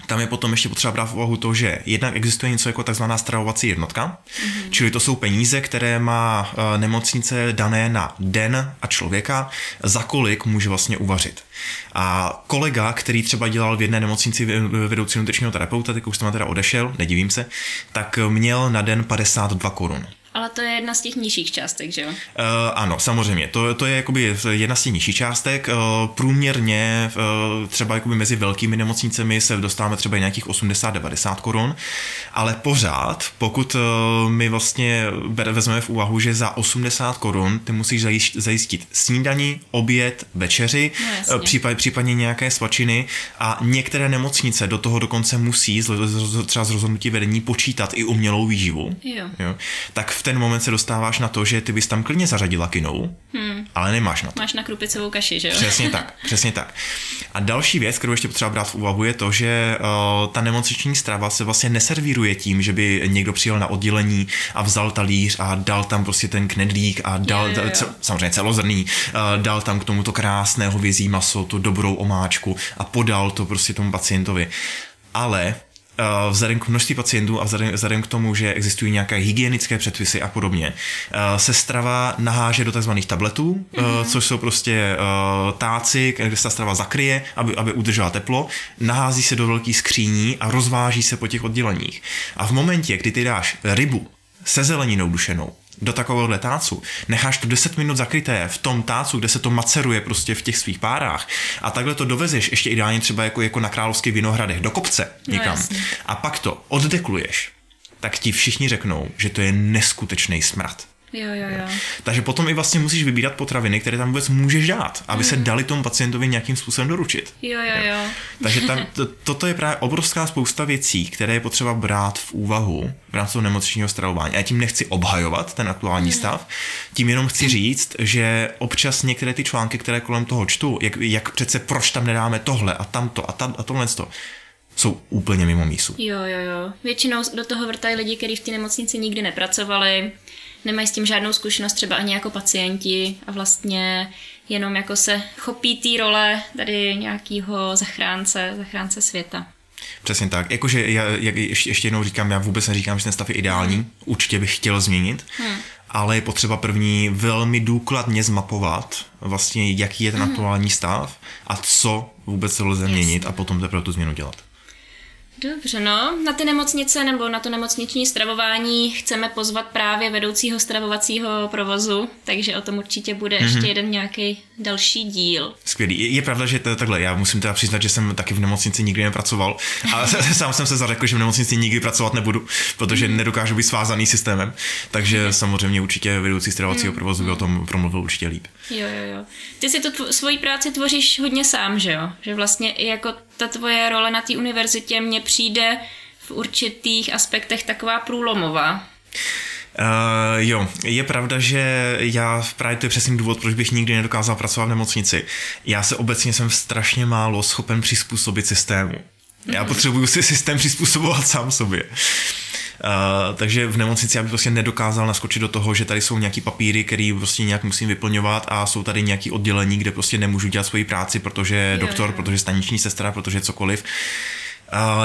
S2: tam je potom ještě potřeba brát v úvahu to, že jednak existuje něco jako takzvaná stravovací jednotka, mm-hmm. čili to jsou peníze, které má eh, nemocnice dané na den a člověka, za kolik může vlastně uvařit. A kolega, který třeba dělal v jedné nemocnici vedoucí nutričního terapeuta, teď už jsem teda odešel, nedivím se, tak měl na den 52 korun.
S1: Ale to je jedna z těch nižších částek, že jo? Uh,
S2: ano, samozřejmě. To, to je jakoby jedna z těch nižších částek. Uh, průměrně uh, třeba jakoby mezi velkými nemocnicemi se dostáváme třeba nějakých 80-90 korun, ale pořád, pokud uh, my vlastně vezmeme v úvahu, že za 80 korun ty musíš zajistit snídani, oběd, večeři, no, případ, případně nějaké svačiny a některé nemocnice do toho dokonce musí třeba z rozhodnutí vedení počítat i umělou výživu.
S1: Jo.
S2: Jo. Tak v ten moment se dostáváš na to, že ty bys tam klidně zařadila kinou, hmm. ale nemáš na to.
S1: Máš na krupicovou kaši, že jo?
S2: Přesně tak, přesně tak. A další věc, kterou ještě potřeba brát v úvahu, je to, že uh, ta nemocniční strava se vlastně neservíruje tím, že by někdo přijel na oddělení a vzal talíř a dal tam prostě ten knedlík a dal, je, je, je. Ce, samozřejmě celozrný, uh, dal tam k tomu to krásné hovězí maso, tu dobrou omáčku a podal to prostě tomu pacientovi. Ale vzhledem k množství pacientů a vzhledem, vzhledem k tomu, že existují nějaké hygienické předpisy a podobně, eh, se strava naháže do tzv. tabletů, mm-hmm. což jsou prostě táci, kde se ta strava zakryje, aby, aby udržela teplo, nahází se do velkých skříní a rozváží se po těch odděleních. A v momentě, kdy ty dáš rybu se zeleninou dušenou, do takovéhohle tácu, necháš to 10 minut zakryté v tom tácu, kde se to maceruje prostě v těch svých párách. A takhle to dovezeš ještě ideálně třeba jako, jako na královských vinohradech do kopce no někam. no, a pak to oddekluješ, tak ti všichni řeknou, že to je neskutečný smrad.
S1: Jo, jo, jo.
S2: Takže potom i vlastně musíš vybírat potraviny, které tam vůbec můžeš dát, aby mm. se dali tomu pacientovi nějakým způsobem doručit.
S1: Jo, jo, jo.
S2: Takže tam, to, toto je právě obrovská spousta věcí, které je potřeba brát v úvahu v rámci toho nemocničního stravování. A já tím nechci obhajovat ten aktuální mm. stav, tím jenom chci říct, že občas některé ty články, které kolem toho čtu, jak, jak přece proč tam nedáme tohle a tamto a, tam, a tohle to, jsou úplně mimo mísu.
S1: Jo, jo, jo. Většinou do toho vrtají lidi, kteří v té nemocnici nikdy nepracovali, nemají s tím žádnou zkušenost třeba ani jako pacienti a vlastně jenom jako se chopí té role tady nějakého zachránce, zachránce světa.
S2: Přesně tak. Jakože já, jak ještě, ještě jednou říkám, já vůbec neříkám, že ten stav je ideální, hmm. určitě bych chtěl změnit, hmm. ale je potřeba první velmi důkladně zmapovat vlastně, jaký je ten hmm. aktuální stav a co vůbec se lze měnit a potom teprve tu změnu dělat.
S1: Dobře, no, na ty nemocnice nebo na to nemocniční stravování chceme pozvat právě vedoucího stravovacího provozu, takže o tom určitě bude mm-hmm. ještě jeden nějaký další díl.
S2: Skvělý. Je, je pravda, že to takhle, já musím teda přiznat, že jsem taky v nemocnici nikdy nepracoval a sám jsem se zařekl, že v nemocnici nikdy pracovat nebudu, protože mm-hmm. nedokážu být svázaný systémem, takže mm-hmm. samozřejmě určitě vedoucí stravovacího mm-hmm. provozu by o tom promluvil určitě líp.
S1: Jo, jo, jo. Ty si tu tvo- svoji práci tvoříš hodně sám, že jo? Že vlastně i jako ta tvoje role na té univerzitě mně přijde v určitých aspektech taková průlomová.
S2: Uh, jo, je pravda, že já právě to je přesný důvod, proč bych nikdy nedokázal pracovat v nemocnici. Já se obecně jsem strašně málo schopen přizpůsobit systému. Já potřebuju si systém přizpůsobovat sám sobě. Uh, takže v nemocnici já bych prostě nedokázal naskočit do toho, že tady jsou nějaký papíry, který prostě nějak musím vyplňovat a jsou tady nějaký oddělení, kde prostě nemůžu dělat svoji práci, protože jo, doktor, jo. protože staniční sestra, protože cokoliv. Uh,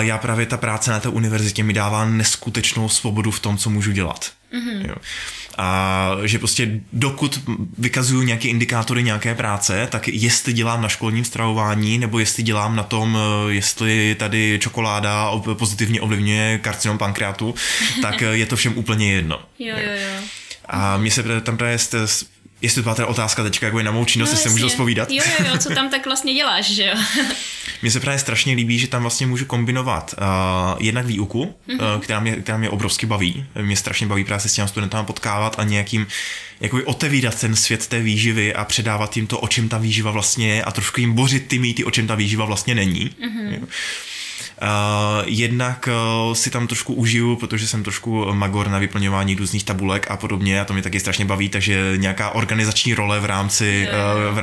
S2: já právě ta práce na té univerzitě mi dává neskutečnou svobodu v tom, co můžu dělat. Mm-hmm. Jo. A že prostě dokud vykazuju nějaké indikátory nějaké práce, tak jestli dělám na školním stravování, nebo jestli dělám na tom, eh, jestli tady čokoláda pozitivně ovlivňuje karcinom pankreatu, tak je to všem úplně jedno.
S1: Jo, jo, jo.
S2: A mě se tam právě jestli to byla ta otázka teďka jako je na mou činnost, no, jestli se můžu zpovídat.
S1: Jo, jo, jo, co tam tak vlastně děláš, že jo?
S2: Mně se právě strašně líbí, že tam vlastně můžu kombinovat uh, jednak výuku, mm-hmm. uh, která, mě, která mě obrovsky baví. Mě strašně baví právě se s těmi studentami potkávat a nějakým jakoby otevírat ten svět té výživy a předávat jim to, o čem ta výživa vlastně je a trošku jim bořit ty mýty, o čem ta výživa vlastně není. Mm-hmm. Jednak uh, si tam trošku užiju, protože jsem trošku magor na vyplňování různých tabulek a podobně a to mě taky strašně baví, takže nějaká organizační role v rámci,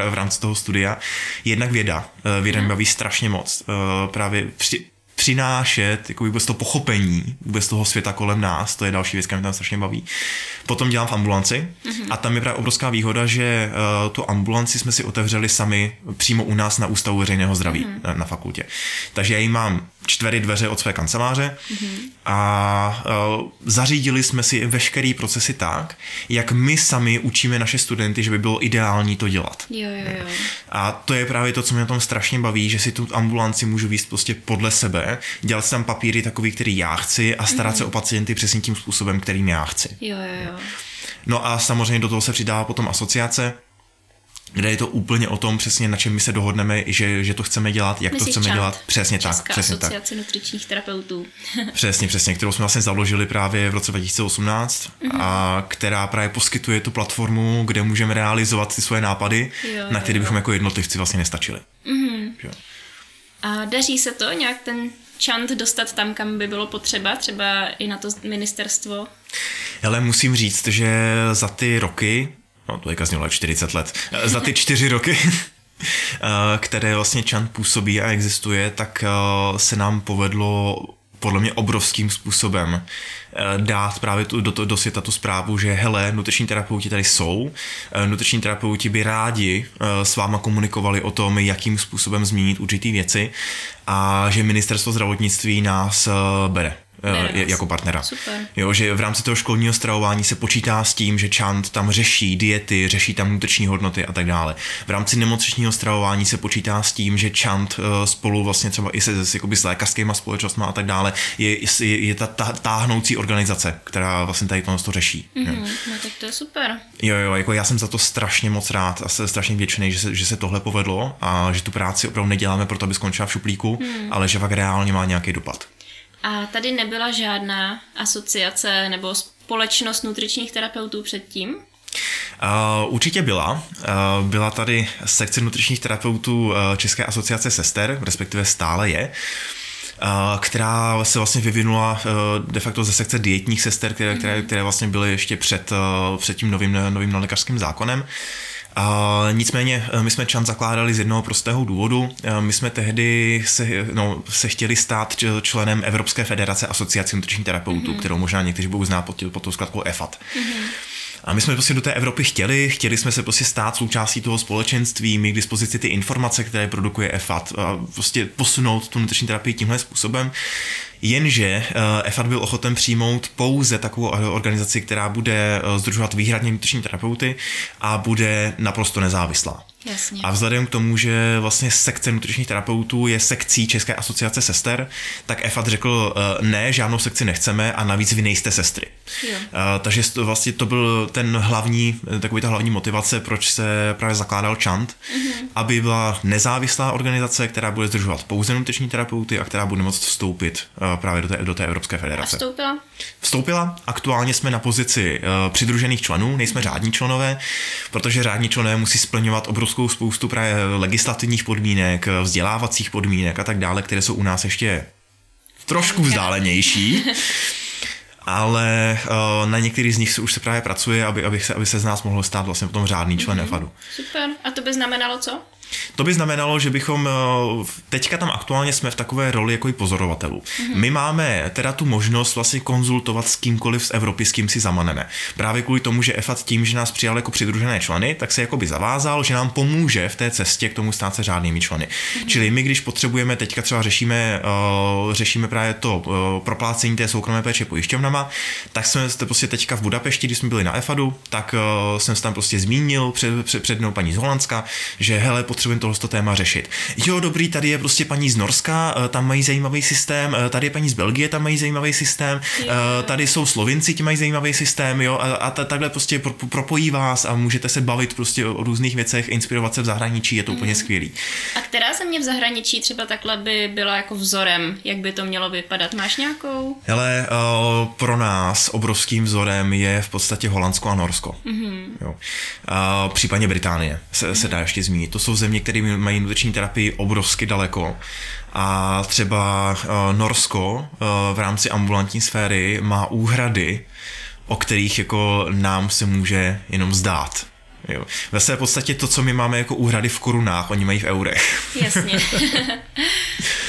S2: v, rámci toho studia. Jednak věda. Věda mě baví strašně moc. Právě při, přinášet jako vůbec to pochopení vůbec toho světa kolem nás, to je další věc, která mě tam strašně baví. Potom dělám v ambulanci mm-hmm. a tam je právě obrovská výhoda, že uh, tu ambulanci jsme si otevřeli sami přímo u nás na Ústavu veřejného zdraví mm-hmm. na, na fakultě. Takže já ji mám čtvery dveře od své kanceláře mm-hmm. a uh, zařídili jsme si veškerý procesy tak, jak my sami učíme naše studenty, že by bylo ideální to dělat.
S1: Jo, jo, jo.
S2: A to je právě to, co mě na tom strašně baví, že si tu ambulanci můžu víc prostě podle sebe, dělat si tam papíry takový, který já chci a starat mm-hmm. se o pacienty přesně tím způsobem, kterým já chci.
S1: Jo, jo, jo.
S2: No a samozřejmě do toho se přidává potom asociace, kde je to úplně o tom přesně, na čem my se dohodneme, že, že to chceme dělat, jak
S1: Myslíš
S2: to chceme
S1: čant,
S2: dělat. Přesně
S1: Česká
S2: tak. Přesně
S1: asociace tak. nutričních terapeutů.
S2: přesně, přesně, kterou jsme vlastně založili právě v roce 2018 mm-hmm. a která právě poskytuje tu platformu, kde můžeme realizovat ty svoje nápady, jo, na které bychom jako jednotlivci vlastně nestačili. Mm-hmm.
S1: A daří se to nějak ten čant dostat tam, kam by bylo potřeba, třeba i na to ministerstvo?
S2: Ale musím říct, že za ty roky, no to je znělo 40 let, za ty čtyři roky, které vlastně Chant působí a existuje, tak eh, se nám povedlo podle mě obrovským způsobem eh, dát právě tu, do, do světa tu zprávu, že hele, nutriční terapeuti tady jsou, eh, nutriční terapeuti by rádi s váma komunikovali o tom, jakým způsobem změnit určitý věci a že ministerstvo zdravotnictví nás bere. Je, jako partnera.
S1: Super.
S2: Jo, že v rámci toho školního stravování se počítá s tím, že Chant tam řeší diety, řeší tam nutriční hodnoty a tak dále. V rámci nemocničního stravování se počítá s tím, že Chant uh, spolu vlastně třeba i se, s, jakoby s lékařskými společnostmi a tak dále je, je, je ta, ta táhnoucí organizace, která vlastně tady to, to řeší.
S1: Mm-hmm, no tak to je super.
S2: Jo, jo, jako já jsem za to strašně moc rád a jsem strašně vděčný, že se, že se tohle povedlo a že tu práci opravdu neděláme proto, aby skončila v šuplíku, mm. ale že fakt reálně má nějaký dopad.
S1: A tady nebyla žádná asociace nebo společnost nutričních terapeutů předtím?
S2: Uh, určitě byla. Uh, byla tady sekce nutričních terapeutů uh, České asociace sester, respektive stále je která se vlastně vyvinula de facto ze sekce dietních sester, které, které, které vlastně byly ještě před, před tím novým, novým lékařským zákonem. A nicméně eh, my jsme Čan zakládali z jednoho prostého důvodu. Eh, my jsme tehdy se, no, se chtěli stát členem Evropské federace asociací nutričních terapeutů, mm-hmm. kterou možná někteří budou znát pod, pod tou zkratkou EFAT. Mm-hmm. A my jsme prostě do té Evropy chtěli, chtěli jsme se prostě stát součástí toho společenství, mít k dispozici ty informace, které produkuje EFAT, a prostě posunout tu nutriční terapii tímhle způsobem. Jenže EFAT byl ochoten přijmout pouze takovou organizaci, která bude združovat výhradně nutriční terapeuty a bude naprosto nezávislá.
S1: Jasně.
S2: A vzhledem k tomu, že vlastně sekce nutričních terapeutů je sekcí České asociace sester, tak EFAT řekl, eh, ne, žádnou sekci nechceme a navíc vy nejste sestry.
S1: Jo.
S2: Takže to vlastně to byl ten hlavní, takový ta hlavní motivace, proč se právě zakládal Chant, mm-hmm. aby byla nezávislá organizace, která bude zdržovat pouze nutriční terapeuty a která bude moct vstoupit právě do té, do té Evropské federace.
S1: A vstoupila?
S2: Vstoupila, aktuálně jsme na pozici uh, přidružených členů, nejsme řádní členové, protože řádní členové musí splňovat obrovskou spoustu právě legislativních podmínek, vzdělávacích podmínek a tak dále, které jsou u nás ještě trošku vzdálenější. ale uh, na některých z nich se už se právě pracuje, aby, aby, se, aby se z nás mohlo stát vlastně potom řádný člen mm-hmm. FADu.
S1: Super. A to by znamenalo co?
S2: To by znamenalo, že bychom, eh, teďka tam aktuálně jsme v takové roli jako i pozorovatelů. Mm-hmm. My máme teda tu možnost vlastně konzultovat s kýmkoliv z Evropy, s kým si zamaneme. Právě kvůli tomu, že EFAT tím, že nás přijal jako přidružené členy, tak se jakoby zavázal, že nám pomůže v té cestě k tomu stát se řádnými členy. Mm-hmm. Čili my, když potřebujeme, teďka třeba řešíme, uh, řešíme právě to uh, proplácení té soukromé péče pojišťovnama, tak jsme prostě teďka v Budapešti, když jsme byli na EFADu, tak uh, jsem se tam prostě zmínil před, před, před mnou paní z Holandska, že hele, potřebujeme tohle téma řešit. Jo, dobrý, tady je prostě paní z Norska, eh, tam mají zajímavý systém, eh, tady je paní z Belgie, tam mají zajímavý systém. Eh, tady jsou Slovinci, ti mají zajímavý systém, jo, a, a takhle prostě pro, propojí vás a můžete se bavit prostě o, různých věcech, inspirovat se v zahraničí, je to mm. úplně skvělý.
S1: A která země v zahraničí třeba takhle by byla jako vzorem, jak by to mělo vypadat? Máš nějakou?
S2: Hele, uh, pro nás obrovským vzorem je v podstatě Holandsko a Norsko. Mm-hmm. Jo. Uh, případně Británie se, mm-hmm. se dá ještě zmínit. To jsou země, které mají nutriční terapii obrovsky daleko. A třeba uh, Norsko uh, v rámci ambulantní sféry má úhrady, o kterých jako nám se může jenom zdát. Jo. Ve své podstatě to, co my máme jako úhrady v korunách, oni mají v eurech.
S1: Jasně.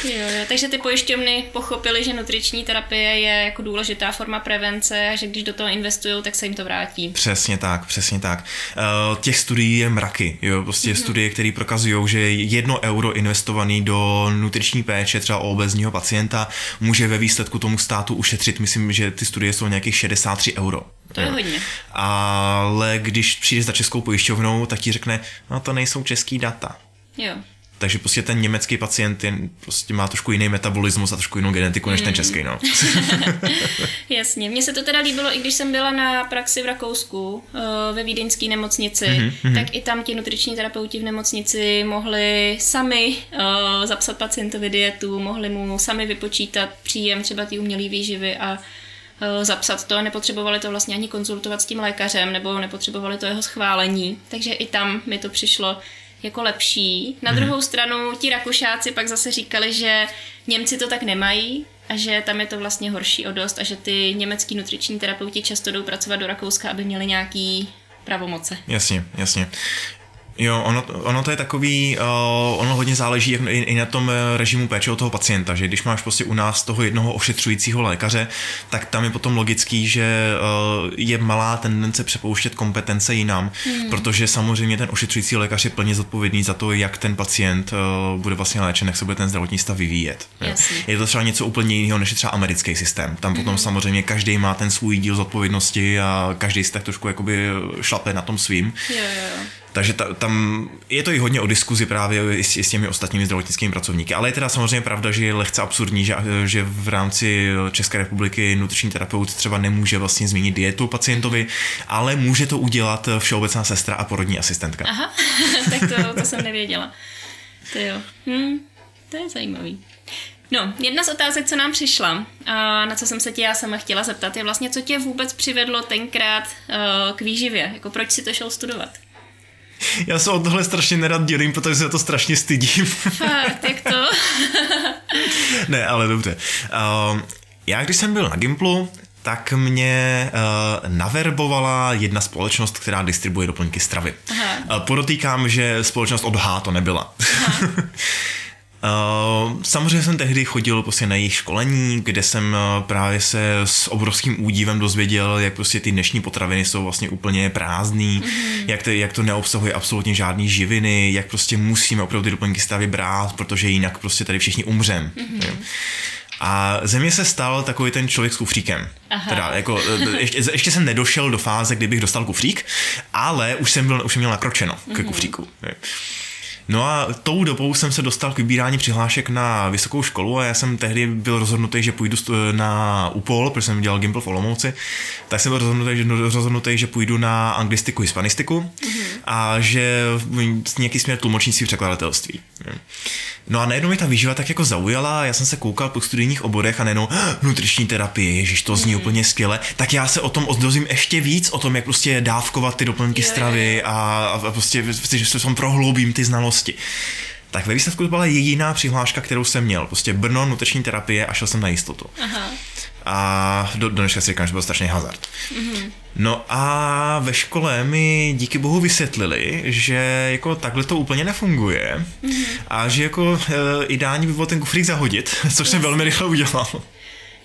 S1: jo, jo. Takže ty pojišťovny pochopily, že nutriční terapie je jako důležitá forma prevence a že když do toho investují, tak se jim to vrátí.
S2: Přesně tak, přesně tak. Uh, těch studií je mraky. Jo. Prostě mm-hmm. studie, které prokazují, že jedno euro investovaný do nutriční péče třeba o obezního pacienta může ve výsledku tomu státu ušetřit, myslím, že ty studie jsou nějakých 63 euro.
S1: To je hodně.
S2: Ale když přijdeš za českou pojišťovnou, tak ti řekne, no to nejsou český data.
S1: Jo.
S2: Takže prostě ten německý pacient je, prostě má trošku jiný metabolismus a trošku jinou genetiku než mm. ten český, no.
S1: Jasně. Mně se to teda líbilo, i když jsem byla na praxi v Rakousku eh, ve vídeňské nemocnici, mm-hmm. tak i tam ti nutriční terapeuti v nemocnici mohli sami uh, zapsat pacientovi dietu, mohli mu sami vypočítat příjem třeba ty umělé výživy a Eh, zapsat to a nepotřebovali to vlastně ani konzultovat s tím lékařem nebo nepotřebovali to jeho schválení. Takže i tam mi to přišlo jako lepší. Na mhm. druhou stranu ti Rakušáci pak zase říkali, že Němci to tak nemají a že tam je to vlastně horší o dost a že ty německý nutriční terapeuti často jdou pracovat do Rakouska, aby měli nějaký pravomoce.
S2: Jasně, jasně. Jo, ono, ono to je takový, uh, ono hodně záleží jak, i, i na tom eh, režimu péče o toho pacienta, že když máš prostě u nás toho jednoho ošetřujícího lékaře, tak tam je potom logický, že uh, je malá tendence přepouštět kompetence jinam, hmm. protože samozřejmě ten ošetřující lékař je plně zodpovědný za to, jak ten pacient uh, bude vlastně léčen, jak se bude ten zdravotní stav vyvíjet. Je to třeba něco úplně jiného, než je třeba americký systém. Tam potom hmm. samozřejmě každý má ten svůj díl zodpovědnosti a každý si tak trošku jakoby šlape na tom svým.
S1: Jo, jo.
S2: Takže ta, tam je to i hodně o diskuzi právě s, s těmi ostatními zdravotnickými pracovníky. Ale je teda samozřejmě pravda, že je lehce absurdní, že, že v rámci České republiky nutriční terapeut třeba nemůže vlastně změnit dietu pacientovi, ale může to udělat všeobecná sestra a porodní asistentka.
S1: Aha, tak to, to jsem nevěděla. To jo. Hm, to je zajímavý. No, jedna z otázek, co nám přišla, a na co jsem se tě já sama chtěla zeptat, je vlastně, co tě vůbec přivedlo tenkrát uh, k výživě? Jako proč si to šel studovat?
S2: Já se o tohle strašně nerad dělím, protože se to strašně stydím.
S1: Fakt, jak to?
S2: ne, ale dobře. Uh, já když jsem byl na Gimplu, tak mě uh, naverbovala jedna společnost, která distribuje doplňky stravy. Aha. Uh, podotýkám, že společnost od H to nebyla. Uh, samozřejmě jsem tehdy chodil prostě na jejich školení, kde jsem uh, právě se s obrovským údivem dozvěděl, jak prostě ty dnešní potraviny jsou vlastně úplně prázdný, mm-hmm. jak, to, jak to neobsahuje absolutně žádný živiny, jak prostě musíme opravdu ty doplňky stravy brát, protože jinak prostě tady všichni umřem. Mm-hmm. A ze mě se stal takový ten člověk s kufříkem. Aha. Teda, jako, e, ještě, ještě jsem nedošel do fáze, kdybych dostal kufřík, ale už jsem, byl, už jsem měl nakročeno mm-hmm. ke kufříku. No a tou dobou jsem se dostal k vybírání přihlášek na vysokou školu a já jsem tehdy byl rozhodnutý, že půjdu na UPOL, protože jsem dělal Gimpl v Olomouci, tak jsem byl rozhodnutý, že, rozhodnutý, že půjdu na anglistiku, hispanistiku mm-hmm. a že nějaký směr tlumočnictví překladatelství. No a najednou mi ta výživa tak jako zaujala, já jsem se koukal po studijních oborech a najednou hm, nutriční terapie, ježiš, to zní mm. úplně skvěle, tak já se o tom oddozvím ještě víc, o tom, jak prostě dávkovat ty doplňky stravy a, a prostě, že se tom prohloubím ty znalosti. Tak ve výsledku to byla jediná přihláška, kterou jsem měl. Prostě Brno, nutriční terapie a šel jsem na jistotu. Aha. A do, do dneška si říkám, že byl strašný hazard. Mm-hmm. No a ve škole mi díky bohu vysvětlili, že jako takhle to úplně nefunguje mm-hmm. a že jako e, ideální by bylo ten kufrík zahodit, což jsem velmi rychle udělal.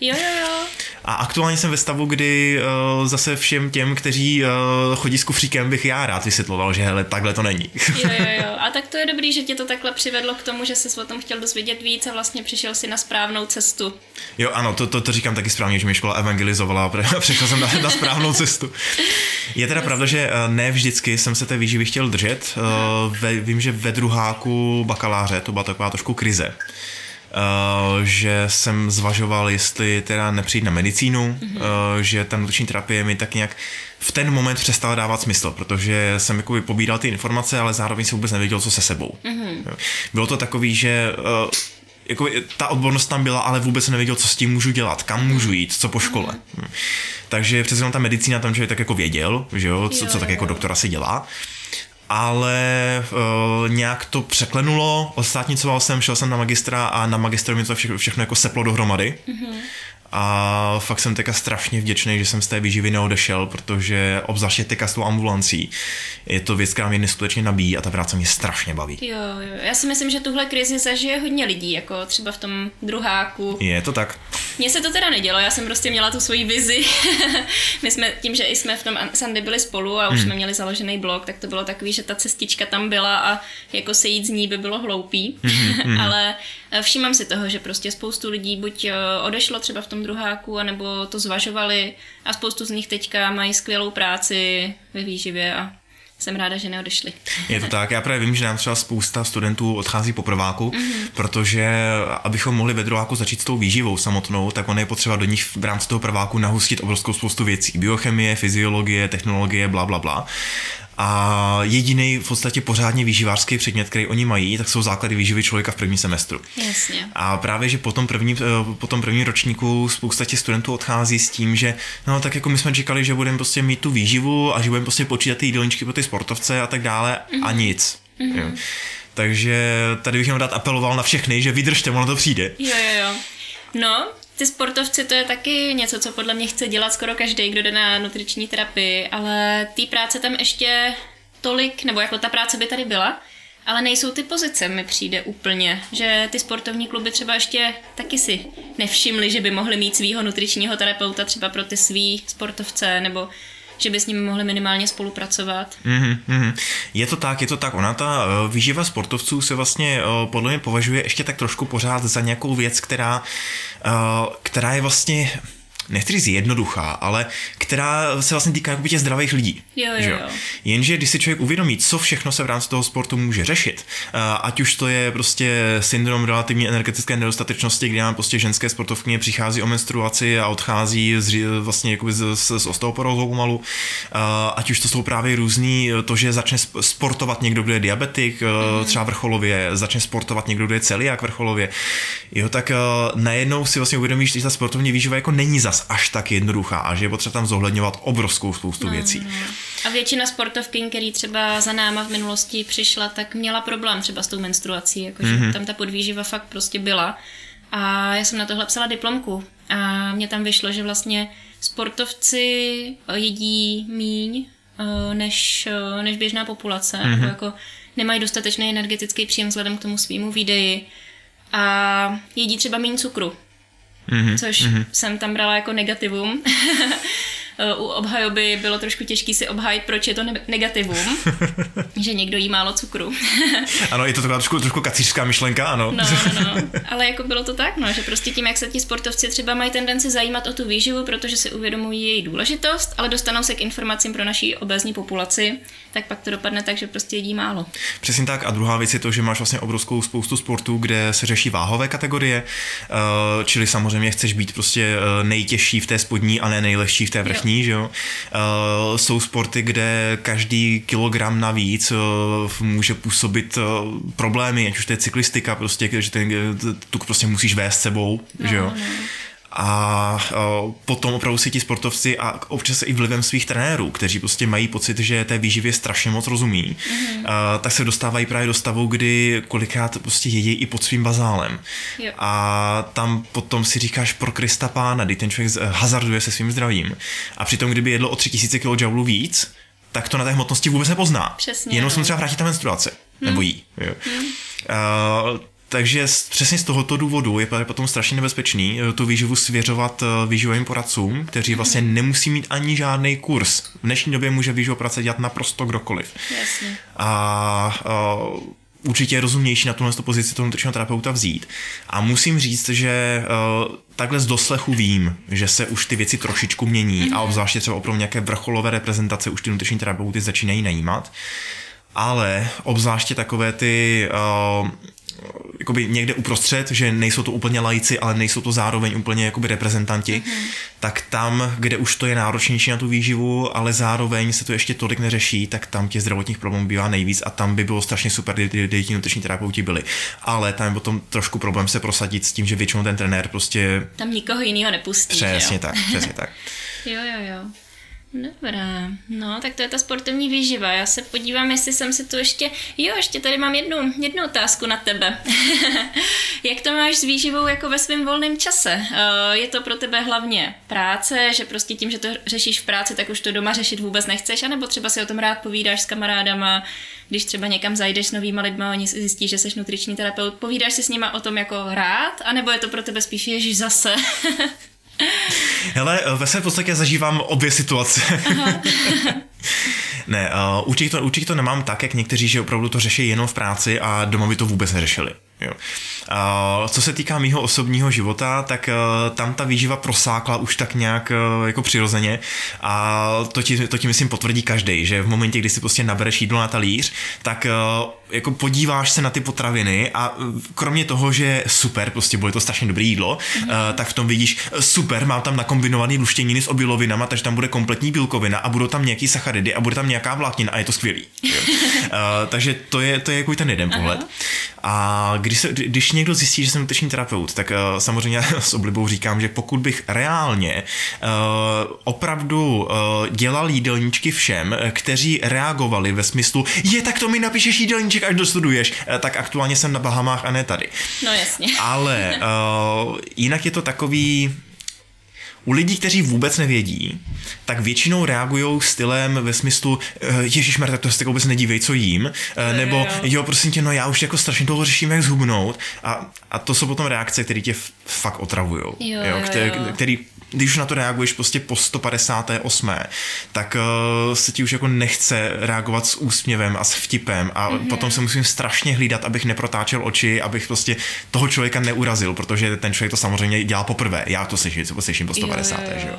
S1: Jo, jo, jo.
S2: A aktuálně jsem ve stavu, kdy uh, zase všem těm, kteří uh, chodí s kufříkem, bych já rád vysvětloval, že hele, takhle to není.
S1: jo, jo, jo. A tak to je dobrý, že tě to takhle přivedlo k tomu, že jsi o tom chtěl dozvědět víc a vlastně přišel si na správnou cestu.
S2: Jo, ano, to, to, to říkám taky správně, že mi škola evangelizovala a přišel jsem na, na správnou cestu. Je teda pravda, že uh, ne vždycky jsem se té výživy chtěl držet. Uh, ve, vím, že ve druháku bakaláře to byla taková trošku krize. Uh, že jsem zvažoval, jestli teda nepřijít na medicínu, mm-hmm. uh, že ta nutriční terapie mi tak nějak v ten moment přestala dávat smysl, protože jsem jako pobíral ty informace, ale zároveň si vůbec nevěděl, co se sebou. Mm-hmm. Bylo to takový, že uh, jako ta odbornost tam byla, ale vůbec jsem nevěděl, co s tím můžu dělat, kam můžu jít, co po škole. Mm-hmm. Takže přece jenom ta medicína tam člověk tak jako věděl, že jo, co, co tak jako doktora si dělá ale uh, nějak to překlenulo, odstátnicoval jsem, šel jsem na magistra a na magistru mi to všechno, všechno jako seplo dohromady. Mm-hmm. A fakt jsem teďka strašně vděčný, že jsem z té výživy neodešel, protože obzvláště teďka s tou ambulancí je to věc, která mě neskutečně nabíjí a ta práce mě strašně baví.
S1: Jo, jo. Já si myslím, že tuhle krizi zažije hodně lidí, jako třeba v tom druháku.
S2: Je to tak.
S1: Mně se to teda nedělo, já jsem prostě měla tu svoji vizi. My jsme tím, že i jsme v tom Sandy byli spolu a už hmm. jsme měli založený blog, tak to bylo takový, že ta cestička tam byla a jako se jít z ní by bylo hloupý. Hmm, hmm. Ale eh, všímám si toho, že prostě spoustu lidí buď eh, odešlo třeba v tom druháku, anebo to zvažovali a spoustu z nich teďka mají skvělou práci ve výživě a jsem ráda, že neodešli.
S2: Je to tak, já právě vím, že nám třeba spousta studentů odchází po prváku, mm-hmm. protože abychom mohli ve druháku začít s tou výživou samotnou, tak on je potřeba do nich v rámci toho prváku nahustit obrovskou spoustu věcí. Biochemie, fyziologie, technologie, bla, bla, bla. A jediný v podstatě pořádně výživářský předmět, který oni mají, tak jsou základy výživy člověka v prvním semestru.
S1: Jasně.
S2: A právě, že po tom prvním, eh, po tom prvním ročníku spousta těch studentů odchází s tím, že no tak jako my jsme čekali, že budeme prostě mít tu výživu a že budeme prostě počítat ty jídelníčky pro ty sportovce a tak dále mm-hmm. a nic. Mm-hmm. Jo. Takže tady bych jenom rád apeloval na všechny, že vydržte, ono to přijde.
S1: Jo, jo, jo. No, ty sportovci to je taky něco, co podle mě chce dělat skoro každý, kdo jde na nutriční terapii, ale té práce tam ještě tolik, nebo jako ta práce by tady byla, ale nejsou ty pozice, mi přijde úplně, že ty sportovní kluby třeba ještě taky si nevšimli, že by mohli mít svého nutričního terapeuta třeba pro ty svý sportovce, nebo že by s nimi mohli minimálně spolupracovat.
S2: Mm-hmm. Je to tak, je to tak. Ona ta uh, výživa sportovců se vlastně uh, podle mě považuje ještě tak trošku pořád za nějakou věc, která, uh, která je vlastně nechci říct jednoduchá, ale která se vlastně týká jakoby těch zdravých lidí.
S1: Jo, jo, jo.
S2: Jenže když si člověk uvědomí, co všechno se v rámci toho sportu může řešit, ať už to je prostě syndrom relativní energetické nedostatečnosti, kdy nám prostě ženské sportovkyně přichází o menstruaci a odchází z, vlastně jakoby z, z, z osteoporózou pomalu, ať už to jsou právě různý, to, že začne sportovat někdo, kdo je diabetik, mm. třeba vrcholově, začne sportovat někdo, kdo je celiak vrcholově, jo, tak najednou si vlastně uvědomíš, že ta sportovní výživa jako není zas zas až tak jednoduchá a že je potřeba tam zohledňovat obrovskou spoustu no, věcí. No.
S1: A většina sportovky, který třeba za náma v minulosti přišla, tak měla problém třeba s tou menstruací, jakože mm-hmm. tam ta podvýživa fakt prostě byla. A já jsem na tohle psala diplomku a mě tam vyšlo, že vlastně sportovci jedí míň eh, než, eh, než běžná populace, mm-hmm. jako nemají dostatečný energetický příjem vzhledem k tomu svýmu výdeji a jedí třeba méně cukru. Mm-hmm. Což mm-hmm. jsem tam brala jako negativum. u obhajoby bylo trošku těžké si obhájit, proč je to ne- negativum, že někdo jí málo cukru.
S2: ano, je to taková trošku, trošku kacířská myšlenka, ano.
S1: no, no, no. Ale jako bylo to tak, no, že prostě tím, jak se ti sportovci třeba mají tendenci zajímat o tu výživu, protože si uvědomují její důležitost, ale dostanou se k informacím pro naší obezní populaci, tak pak to dopadne tak, že prostě jedí málo.
S2: Přesně tak. A druhá věc je to, že máš vlastně obrovskou spoustu sportů, kde se řeší váhové kategorie, eh, čili samozřejmě chceš být prostě eh, nejtěžší v té spodní a ne nejlehčí v té vrchní vrchní, že jo. Uh, jsou sporty, kde každý kilogram navíc uh, může působit uh, problémy, ať už to je cyklistika, prostě, že ten tuk prostě musíš vést sebou, no, že jo. No. A uh, potom opravdu si ti sportovci a občas i vlivem svých trenérů, kteří prostě mají pocit, že té výživě strašně moc rozumí, mm-hmm. tak se dostávají právě do stavu, kdy kolikrát prostě jedí i pod svým bazálem. Jo. A tam potom si říkáš pro Krista pána, kdy ten člověk hazarduje se svým zdravím. A přitom, kdyby jedlo o 3000 kJ víc, tak to na té hmotnosti vůbec nepozná.
S1: Přesně.
S2: Jenom se třeba vrátí ta menstruace. Hmm. Nebo jí. Jo. Hmm. Uh, takže přesně z tohoto důvodu je potom strašně nebezpečný eh, tu výživu svěřovat eh, výživovým poradcům, kteří mhm. vlastně nemusí mít ani žádný kurz. V dnešní době může výživu poradce dělat naprosto kdokoliv.
S1: Jasně.
S2: A, a určitě je rozumnější na tuhle pozici toho nutričního terapeuta vzít. A musím říct, že uh, takhle z doslechu vím, že se už ty věci trošičku mění mm-hmm. a mhm. obzvláště třeba opravdu nějaké vrcholové reprezentace už ty nutriční terapeuty začínají najímat. Ale obzvláště takové ty uh, jakoby někde uprostřed, že nejsou to úplně lajci, ale nejsou to zároveň úplně jakoby reprezentanti, mm-hmm. tak tam, kde už to je náročnější na tu výživu, ale zároveň se to ještě tolik neřeší, tak tam těch zdravotních problémů bývá nejvíc a tam by bylo strašně super, kdyby ti nutriční terapeuti byli. Ale tam je potom trošku problém se prosadit s tím, že většinou ten trenér prostě...
S1: Tam nikoho jiného nepustí.
S2: Přesně tak, přesně tak.
S1: jo, jo, jo. Dobrá, no tak to je ta sportovní výživa. Já se podívám, jestli jsem si tu ještě... Jo, ještě tady mám jednu, jednu otázku na tebe. Jak to máš s výživou jako ve svém volném čase? Eh, je to pro tebe hlavně práce, že prostě tím, že to řešíš v práci, tak už to doma řešit vůbec nechceš, anebo třeba si o tom rád povídáš s kamarádama, když třeba někam zajdeš s novýma lidma, oni zjistí, že jsi nutriční terapeut, povídáš si s nima o tom jako rád, anebo je to pro tebe spíš ježíš zase?
S2: Hele, ve své podstatě zažívám obě situace. ne, uh, určitě, to, určitě to nemám tak, jak někteří, že opravdu to řeší jenom v práci a doma by to vůbec neřešili. Jo. Uh, co se týká mýho osobního života, tak uh, tam ta výživa prosákla už tak nějak uh, jako přirozeně a to ti, to ti myslím potvrdí každý, že v momentě, kdy si prostě nabereš jídlo na talíř, tak jako podíváš se na ty potraviny a kromě toho, že super, prostě bude to strašně dobré jídlo, mm. uh, tak v tom vidíš super, mám tam nakombinovaný luštěniny s obilovinama, takže tam bude kompletní bílkovina a budou tam nějaký sacharidy a bude tam nějaká vláknina a je to skvělý. uh, takže to je, to je jako ten jeden pohled. Aha. A když, se, když někdo zjistí, že jsem nutriční terapeut, tak uh, samozřejmě s oblibou říkám, že pokud bych reálně uh, opravdu uh, dělal jídelníčky všem, kteří reagovali ve smyslu, je, tak to mi napíšeš jídelníček, až dostuduješ, uh, tak aktuálně jsem na Bahamách a ne tady.
S1: No jasně.
S2: Ale uh, jinak je to takový, u lidí, kteří vůbec nevědí, tak většinou reagují stylem ve smyslu eh, Ježíš tak to se vůbec nedívej, co jím, eh, nebo jo. jo, prosím tě, no já už jako strašně dlouho řeším, jak zhubnout. A, a to jsou potom reakce, které tě fakt otravují, jo, jo, jo, který, který když už na to reaguješ prostě po 158. tak uh, se ti už jako nechce reagovat s úsměvem a s vtipem a mm-hmm. potom se musím strašně hlídat, abych neprotáčel oči, abych prostě toho člověka neurazil, protože ten člověk to samozřejmě dělá poprvé. Já to slyším, slyším po 150. Jo, jo, jo. Že jo.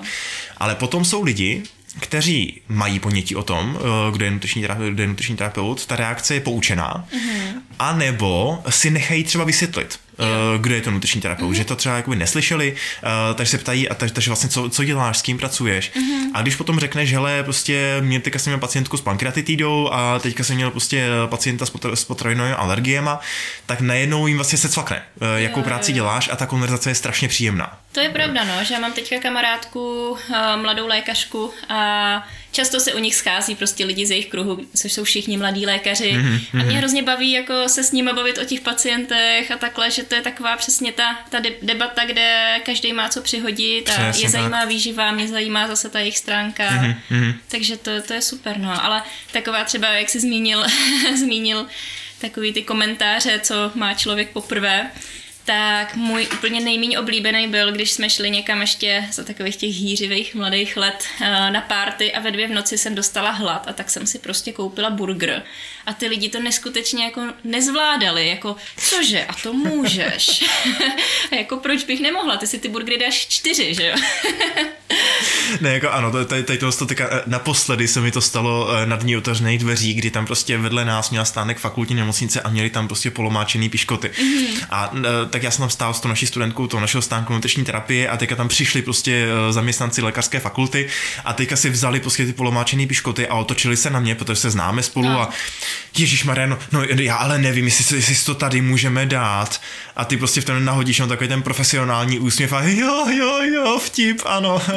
S2: Ale potom jsou lidi, kteří mají ponětí o tom, eh, kdo je nutriční, terapeut, kdo je nutriční terapeut, ta reakce je poučená, mm-hmm. anebo si nechají třeba vysvětlit. Kdo je to nutriční terapeut, mm-hmm. že to třeba jakoby neslyšeli, eh, takže se ptají, a takže, takže vlastně co, co děláš, s kým pracuješ. Mm-hmm. A když potom řekneš, hele, prostě mě teďka jsem měl pacientku s pankreatitidou a teďka jsem měl prostě pacienta s, potr- s potravinovými alergiema, tak najednou jim vlastně se cvakne, jakou jo, práci jo. děláš a ta konverzace je strašně příjemná.
S1: To je pravda, no, že já mám teďka kamarádku, mladou lékařku a často se u nich schází prostě lidi z jejich kruhu, což jsou všichni mladí lékaři. Mm-hmm. A mě hrozně baví jako se s nimi bavit o těch pacientech a takhle, že to je taková přesně ta, ta debata, kde každý má co přihodit a přesně je zajímá tak. výživa, mě zajímá zase ta jejich stránka. Mm-hmm. Takže to, to je super, no. Ale taková třeba, jak jsi zmínil, zmínil takový ty komentáře, co má člověk poprvé, tak můj úplně nejméně oblíbený byl, když jsme šli někam ještě za takových těch hýřivých mladých let eh, na párty a ve dvě v noci jsem dostala hlad a tak jsem si prostě koupila burger. A ty lidi to neskutečně jako nezvládali, jako cože, a to můžeš. a jako proč bych nemohla, ty si ty burgery dáš čtyři, že jo?
S2: ne, jako ano, tady, tady to teďka, eh, naposledy se mi to stalo eh, na dní otevřených dveří, kdy tam prostě vedle nás měla stánek fakultní nemocnice a měli tam prostě polomáčený piškoty. Mm-hmm. A tak já jsem tam stál s tou naší studentkou toho našeho stánku nutriční terapie a teďka tam přišli prostě eh, zaměstnanci lékařské fakulty a teďka si vzali prostě ty polomáčený piškoty a otočili se na mě, protože se známe spolu no. a Ježíš Mariano, no já ale nevím, jestli, jestli to tady můžeme dát. A ty prostě v tom nahodíš no, takový ten profesionální úsměv a jo, jo, jo, vtip, ano.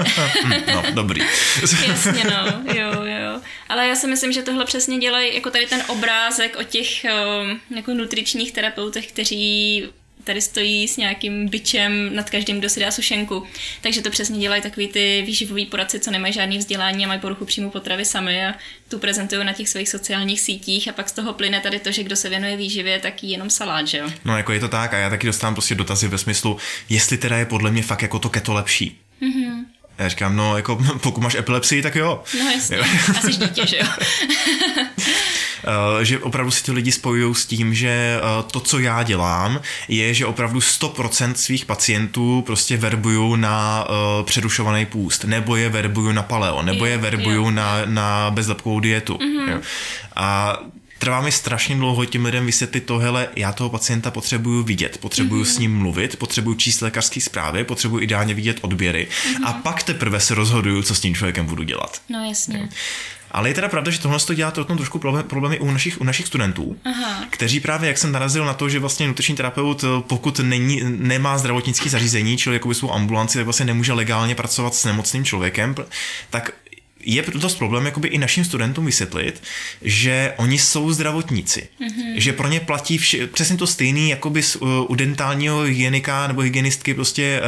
S2: Hm, no, dobrý.
S1: Jasně, no, jo, jo. Ale já si myslím, že tohle přesně dělají jako tady ten obrázek o těch um, jako nutričních terapeutech, kteří tady stojí s nějakým byčem nad každým, kdo si dá sušenku. Takže to přesně dělají takový ty výživový poradci, co nemají žádný vzdělání a mají poruchu příjmu potravy sami a tu prezentují na těch svých sociálních sítích a pak z toho plyne tady to, že kdo se věnuje výživě, tak jí jenom salát, že jo?
S2: No jako je to tak a já taky dostávám prostě dotazy ve smyslu, jestli teda je podle mě fakt jako to keto lepší. Mm-hmm. Já říkám, no jako pokud máš epilepsii, tak jo.
S1: No jasně, a jsi dítě, že jo.
S2: Eh, že opravdu si ty lidi spojují s tím, že eh, to, co já dělám, je, že opravdu 100% svých pacientů prostě verbuju na uh, přerušovaný půst, nebo je verbuju na paleo, nebo je verbuju na, na bezlepkovou dietu. Mm-hmm. Jo. A trvá mi strašně dlouho těm lidem vysvětlit to, hele, já toho pacienta potřebuju vidět, potřebuju mm-hmm. s ním mluvit, potřebuju číst lékařské zprávy, potřebuju ideálně vidět odběry mm-hmm. a pak teprve se rozhoduju, co s tím člověkem budu dělat.
S1: No jasně.
S2: Ale je teda pravda, že tohle to dělá to trošku problémy u našich, u našich studentů, Aha. kteří právě, jak jsem narazil na to, že vlastně nutriční terapeut, pokud není, nemá zdravotnické zařízení, čili jako svou ambulanci, tak vlastně nemůže legálně pracovat s nemocným člověkem, tak je dost problém jakoby i našim studentům vysvětlit, že oni jsou zdravotníci. Mm-hmm. Že pro ně platí vše, přesně to stejný jakoby z, uh, u dentálního hygienika nebo hygienistky prostě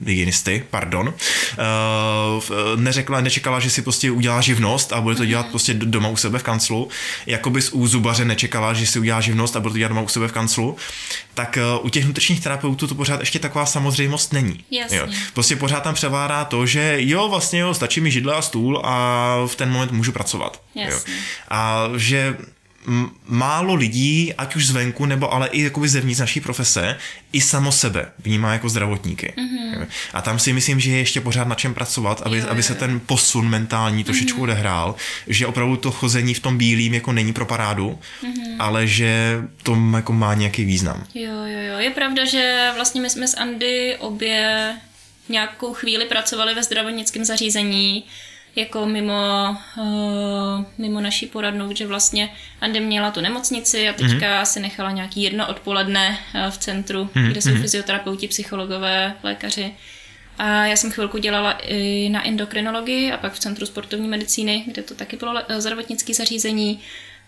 S2: uh, hygienisty, pardon, uh, neřekla, nečekala, že si prostě udělá živnost a bude to dělat mm-hmm. prostě doma u sebe v kanclu. Jakoby z u zubaře nečekala, že si udělá živnost a bude to dělat doma u sebe v kanclu. Tak uh, u těch nutričních terapeutů to pořád ještě taková samozřejmost není.
S1: Jasně. Jo.
S2: Prostě pořád tam převládá to, že jo, vlastně jo, stačí mi židle a stůl, stůl a v ten moment můžu pracovat. Jo. A že málo lidí, ať už zvenku, nebo ale i jakoby zevnitř naší profese, i samo sebe vnímá jako zdravotníky. Mm-hmm. A tam si myslím, že je ještě pořád na čem pracovat, aby, jo, aby se ten posun mentální trošičku mm-hmm. odehrál, že opravdu to chození v tom bílým jako není pro parádu, mm-hmm. ale že to jako má nějaký význam.
S1: Jo, jo, jo. Je pravda, že vlastně my jsme s Andy obě nějakou chvíli pracovali ve zdravotnickém zařízení, jako mimo, uh, mimo naší poradnu, že vlastně Ande měla tu nemocnici a teďka mm-hmm. si nechala nějaký jedno odpoledne uh, v centru, mm-hmm. kde jsou mhm. fyzioterapeuti, psychologové, lékaři. A já jsem chvilku dělala i na endokrinologii a pak v Centru sportovní medicíny, kde to taky bylo eh, zdravotnické zařízení.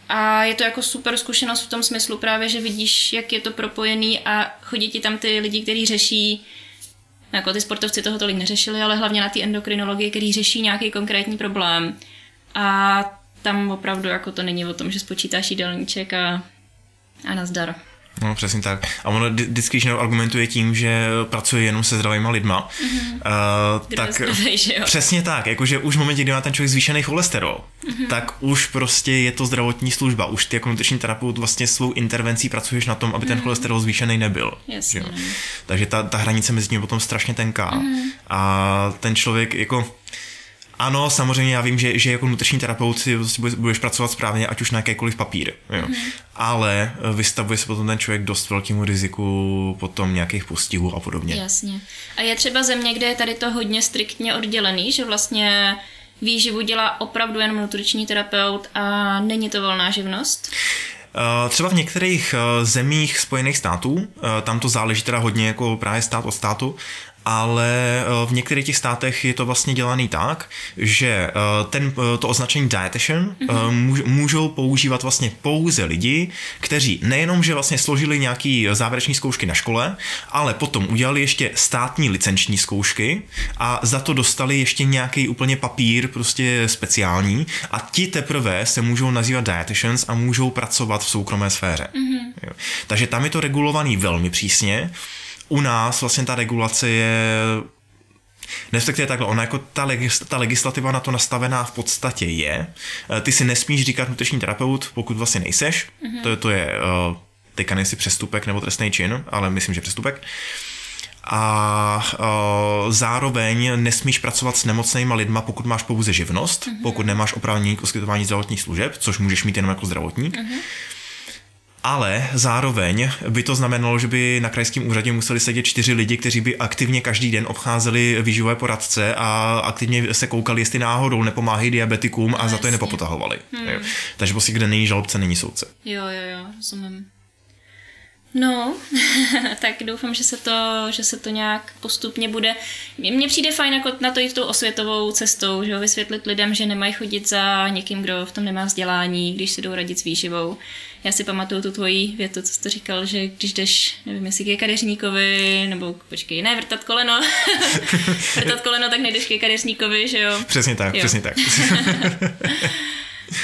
S1: A je to jako super zkušenost v tom smyslu právě, že vidíš, jak je to propojený a chodí ti tam ty lidi, kteří řeší jako ty sportovci toho tolik neřešili, ale hlavně na té endokrinologii, který řeší nějaký konkrétní problém. A tam opravdu jako to není o tom, že spočítáš jídelníček a, a nazdar.
S2: No, přesně tak. A ono vždycky, když argumentuje tím, že pracuje jenom se zdravýma lidma, mm-hmm. uh, tak
S1: zdravý, že jo?
S2: přesně tak, jakože už v momentě, kdy má ten člověk zvýšený cholesterol, mm-hmm. tak už prostě je to zdravotní služba. Už ty jako nutriční terapeut vlastně svou intervencí pracuješ na tom, aby mm-hmm. ten mhm. cholesterol zvýšený nebyl.
S1: Jasně. Jo?
S2: Takže ta, ta hranice mezi nimi potom strašně tenká. Mm-hmm. A ten člověk jako ano, samozřejmě já vím, že, že jako nutriční terapeut si budeš pracovat správně, ať už na jakýkoliv papír, jo. Mm. ale eh, vystavuje se potom ten člověk dost velkému riziku potom nějakých postihů a podobně.
S1: Jasně. A je třeba země, kde je tady to hodně striktně oddělený, že vlastně výživu dělá opravdu jenom nutriční terapeut a není to volná živnost?
S2: Eh, třeba v některých eh, zemích Spojených států, tam to záleží teda hodně jako právě stát od státu, ale eh, v některých těch státech je to vlastně dělaný tak, že eh, ten, eh, to označení dietitian mm-hmm. můžou používat vlastně pouze lidi, kteří nejenom, že vlastně složili nějaký závěreční zkoušky na škole, ale potom udělali ještě státní licenční zkoušky a za to dostali ještě nějaký úplně papír prostě speciální a ti teprve se můžou nazývat dietitians a můžou pracovat v soukromé sféře. Mm-hmm. Takže tam je to regulovaný velmi přísně u nás vlastně ta regulace je Respektive takhle, ona jako ta, legis, ta legislativa na to nastavená v podstatě je. Eh, ty si nesmíš říkat nutriční terapeut, pokud vlastně nejseš. Mm-hmm. To, to je, uh, teďka nejsi přestupek nebo trestný čin, ale myslím, že přestupek. A uh, zároveň nesmíš pracovat s nemocnýma lidma, pokud máš pouze živnost, mm-hmm. pokud nemáš oprávnění k poskytování zdravotních služeb, což můžeš mít jenom jako zdravotník. Mm-hmm ale zároveň by to znamenalo, že by na krajském úřadě museli sedět čtyři lidi, kteří by aktivně každý den obcházeli výživové poradce a aktivně se koukali, jestli náhodou nepomáhají diabetikům a no, za to je nepopotahovali. Hmm. Takže prostě kde není žalobce, není soudce.
S1: Jo, jo, jo, rozumím. No, tak doufám, že se, to, že se to nějak postupně bude. Mně přijde fajn jako na to jít tou osvětovou cestou, že ho vysvětlit lidem, že nemají chodit za někým, kdo v tom nemá vzdělání, když si jdou radit s výživou. Já si pamatuju tu tvoji větu, co jsi to říkal, že když jdeš, nevím, jestli ke kadeřníkovi, nebo počkej, ne, vrtat koleno, vrtat koleno, tak nejdeš ke kadeřníkovi, že jo?
S2: Přesně tak, jo. přesně tak.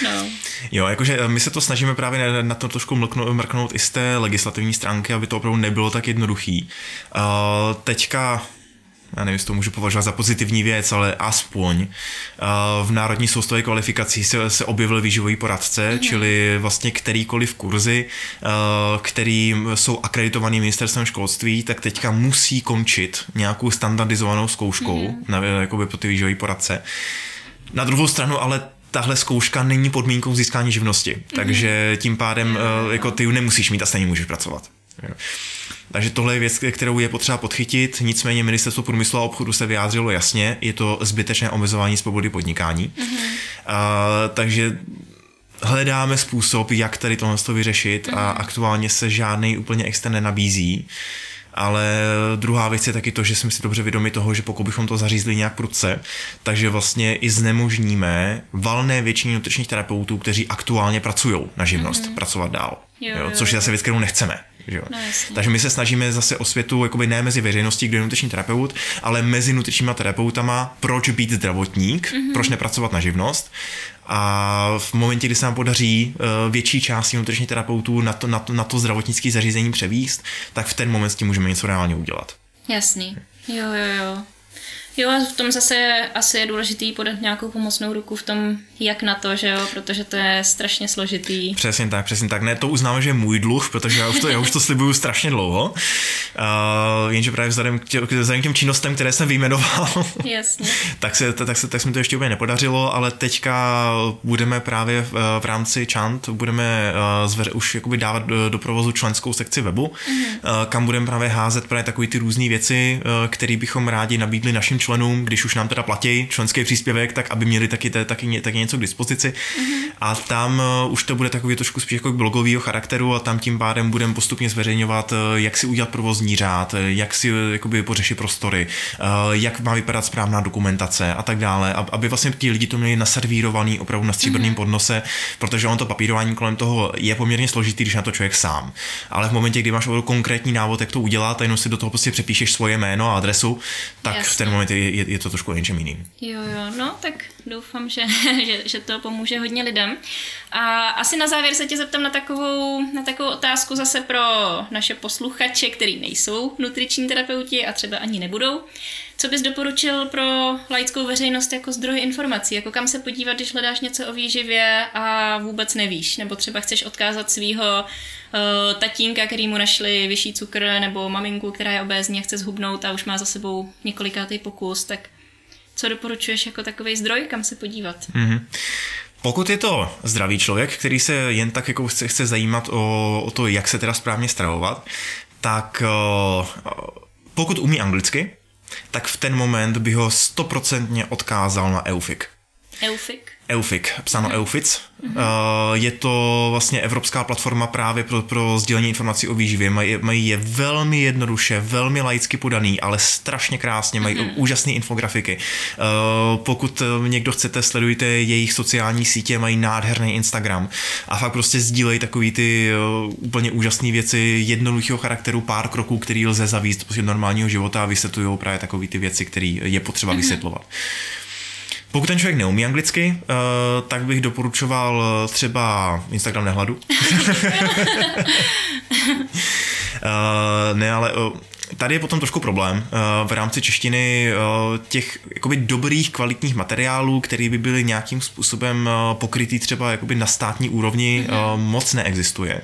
S2: No. Jo, jakože eh, my se to snažíme právě na to trošku mrknout, mrknout i z té legislativní stránky, aby to opravdu nebylo tak jednoduchý. Uh, teďka já nevím, jestli to můžu považovat za pozitivní věc, ale aspoň uh, v Národní soustavě kvalifikací se, se objevil výživový poradce, mm. čili vlastně kterýkoliv kurzy, uh, který jsou akreditovaný ministerstvem školství, tak teďka musí končit nějakou standardizovanou zkouškou mm. na, jakoby pro ty výživový poradce. Na druhou stranu ale tahle zkouška není podmínkou získání živnosti, mm. takže tím pádem uh, jako ty nemusíš mít a stejně můžeš pracovat. Takže tohle je věc, kterou je potřeba podchytit, nicméně ministerstvo průmyslu a obchodu se vyjádřilo jasně, je to zbytečné omezování svobody podnikání. Mm-hmm. Uh, takže hledáme způsob, jak tady tohle vyřešit mm-hmm. a mhm. aktuálně se žádný úplně extra nenabízí. Ale druhá věc je taky to, že jsme si dobře vědomi toho, že pokud bychom to zařízli nějak prudce, takže vlastně i znemožníme valné většině nutričních terapeutů, kteří aktuálně pracují na živnost, mm-hmm. pracovat dál. Jo, jo, což je zase věc, kterou nechceme. Že? No, Takže my se snažíme zase o světu jakoby ne mezi veřejností, kdo je nutriční terapeut, ale mezi nutričníma terapeutama, proč být zdravotník, mm-hmm. proč nepracovat na živnost. A v momentě, kdy se nám podaří uh, větší části nutričních terapeutů na to, na to, na to zdravotnické zařízení převíst, tak v ten moment s tím můžeme něco reálně udělat.
S1: Jasný. Jo, jo, jo. Jo, a v tom zase asi je důležitý podat nějakou pomocnou ruku v tom, jak na to, že jo, protože to je strašně složitý.
S2: Přesně tak, přesně tak. Ne, to uznáme, že je můj dluh, protože já už to, já už to slibuju strašně dlouho. Uh, jenže právě vzhledem k, tě, vzhledem k těm činnostem, které jsem vyjmenoval,
S1: Jasně.
S2: tak, se, tak, se, tak se mi to ještě úplně nepodařilo, ale teďka budeme právě v, v rámci Chant, budeme uh, zveře, už jakoby dávat do, do provozu členskou sekci webu, mm-hmm. uh, kam budeme právě házet právě takové ty různé věci, uh, které bychom rádi nabídli našim členům, když už nám teda platí členský příspěvek, tak aby měli taky, taky, taky něco k dispozici. Mm-hmm. A tam uh, už to bude takový trošku spíš jako blogového charakteru a tam tím pádem budeme postupně zveřejňovat, uh, jak si udělat provozní řád, uh, jak si jakoby pořešit prostory, jak má vypadat správná dokumentace a tak dále, aby vlastně ti lidi to měli naservírovaný opravdu na stříbrném mm-hmm. podnose, protože on to papírování kolem toho je poměrně složitý, když na to člověk sám. Ale v momentě, kdy máš konkrétní návod, jak to udělat, a jenom si do toho prostě přepíšeš svoje jméno a adresu, tak Jasně. v ten moment je, je, je to trošku něčem jiným.
S1: Jo, jo, no tak doufám, že, že, že to pomůže hodně lidem. A asi na závěr se tě zeptám na takovou, na takovou otázku zase pro naše posluchače, který nejsou nutriční terapeuti a třeba ani nebudou. Co bys doporučil pro laickou veřejnost jako zdroj informací? Jako kam se podívat, když hledáš něco o výživě a vůbec nevíš? Nebo třeba chceš odkázat svého uh, tatínka, který mu našli vyšší cukr, nebo maminku, která je obézní a chce zhubnout a už má za sebou několikátý pokus, tak co doporučuješ jako takový zdroj, kam se podívat? Mm-hmm.
S2: Pokud je to zdravý člověk, který se jen tak jako chce, chce zajímat o, o to, jak se teda správně stravovat, tak uh, pokud umí anglicky, tak v ten moment by ho stoprocentně odkázal na Eufik.
S1: Eufik?
S2: EUFIC, psáno mm-hmm. EUFIC. Mm-hmm. Je to vlastně evropská platforma právě pro, pro sdělení informací o výživě. Mají, mají je velmi jednoduše, velmi laicky podaný, ale strašně krásně, mají mm-hmm. úžasné infografiky. Eh, pokud někdo chcete, sledujte jejich sociální sítě, mají nádherný Instagram a fakt prostě sdílejí takový ty úplně úžasné věci jednoduchého charakteru, pár kroků, který lze zavíst prostě normálního života a vysvětlují právě takové ty věci, které je potřeba mm-hmm. Pokud ten člověk neumí anglicky, uh, tak bych doporučoval eh, třeba Instagram nehladu. uh, ne, ale uh, Tady je potom trošku problém v rámci češtiny těch jakoby dobrých kvalitních materiálů, které by byly nějakým způsobem pokrytý třeba jakoby na státní úrovni, mm-hmm. moc neexistuje.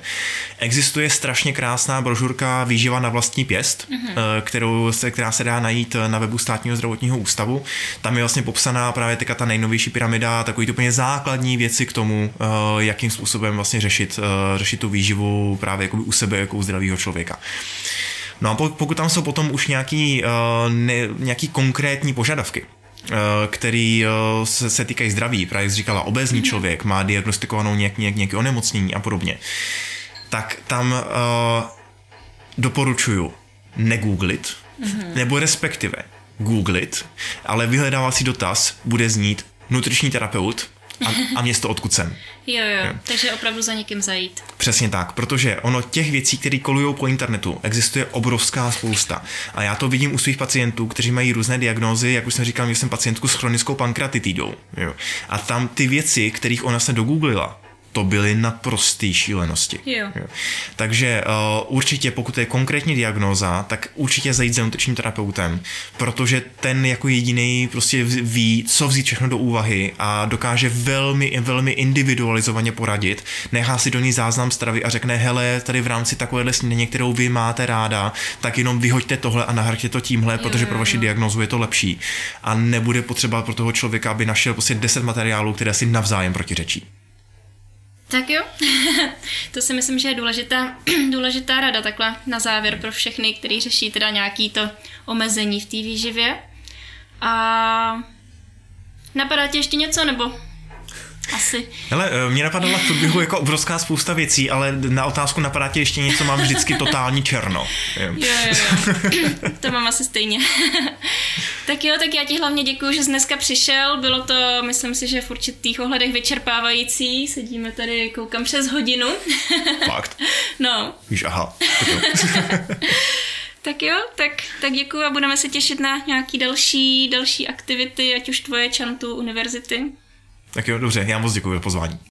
S2: Existuje strašně krásná brožurka Výživa na vlastní pěst, mm-hmm. kterou se, která se dá najít na webu státního zdravotního ústavu. Tam je vlastně popsaná právě teďka ta nejnovější pyramida, takový úplně základní věci k tomu, jakým způsobem vlastně řešit, řešit tu výživu právě jakoby u sebe jako u zdravého člověka. No a pokud tam jsou potom už nějaký, uh, ne, nějaký konkrétní požadavky, uh, který uh, se, se týkají zdraví, právě jsi říkala, obezní mm-hmm. člověk má diagnostikovanou nějak, nějak, nějaké onemocnění a podobně, tak tam uh, doporučuju negooglit, mm-hmm. nebo respektive googlit, ale vyhledávací dotaz bude znít nutriční terapeut a, a město, odkud jsem.
S1: Jo, jo, jo, takže opravdu za někým zajít.
S2: Přesně tak, protože ono těch věcí, které kolují po internetu, existuje obrovská spousta. A já to vidím u svých pacientů, kteří mají různé diagnózy, jak už jsem říkal, že jsem pacientku s chronickou pankratitidou. Jo. A tam ty věci, kterých ona se dogooglila, to byly naprosté šílenosti.
S1: Jo. Jo.
S2: Takže uh, určitě, pokud je konkrétní diagnóza, tak určitě zajít za nutričním terapeutem, protože ten jako jediný prostě ví, co vzít všechno do úvahy a dokáže velmi, velmi individualizovaně poradit. Nechá si do ní záznam stravy a řekne, hele, tady v rámci takovéhle snídaně, kterou vy máte ráda, tak jenom vyhoďte tohle a nahraďte to tímhle, jo, protože pro vaši diagnózu je to lepší. A nebude potřeba pro toho člověka, aby našel prostě 10 materiálů, které si navzájem protiřečí.
S1: Tak jo, to si myslím, že je důležitá, důležitá rada takhle na závěr pro všechny, kteří řeší teda nějaký to omezení v té výživě. A napadá ti ještě něco, nebo asi.
S2: Hele, eh, mě napadala v průběhu jako obrovská spousta věcí, ale na otázku napadá tě ještě něco, mám vždycky totální černo.
S1: Jo, jo, jo. to mám asi stejně. tak jo, tak já ti hlavně děkuji, že jsi dneska přišel. Bylo to, myslím si, že v určitých ohledech vyčerpávající. Sedíme tady, koukám přes hodinu.
S2: Fakt?
S1: no.
S2: Víš, aha.
S1: Tak jo, tak, tak děkuji a budeme se těšit na nějaký další, další aktivity, ať už tvoje čantu univerzity.
S2: Tak jo, dobře, já moc děkuji za pozvání.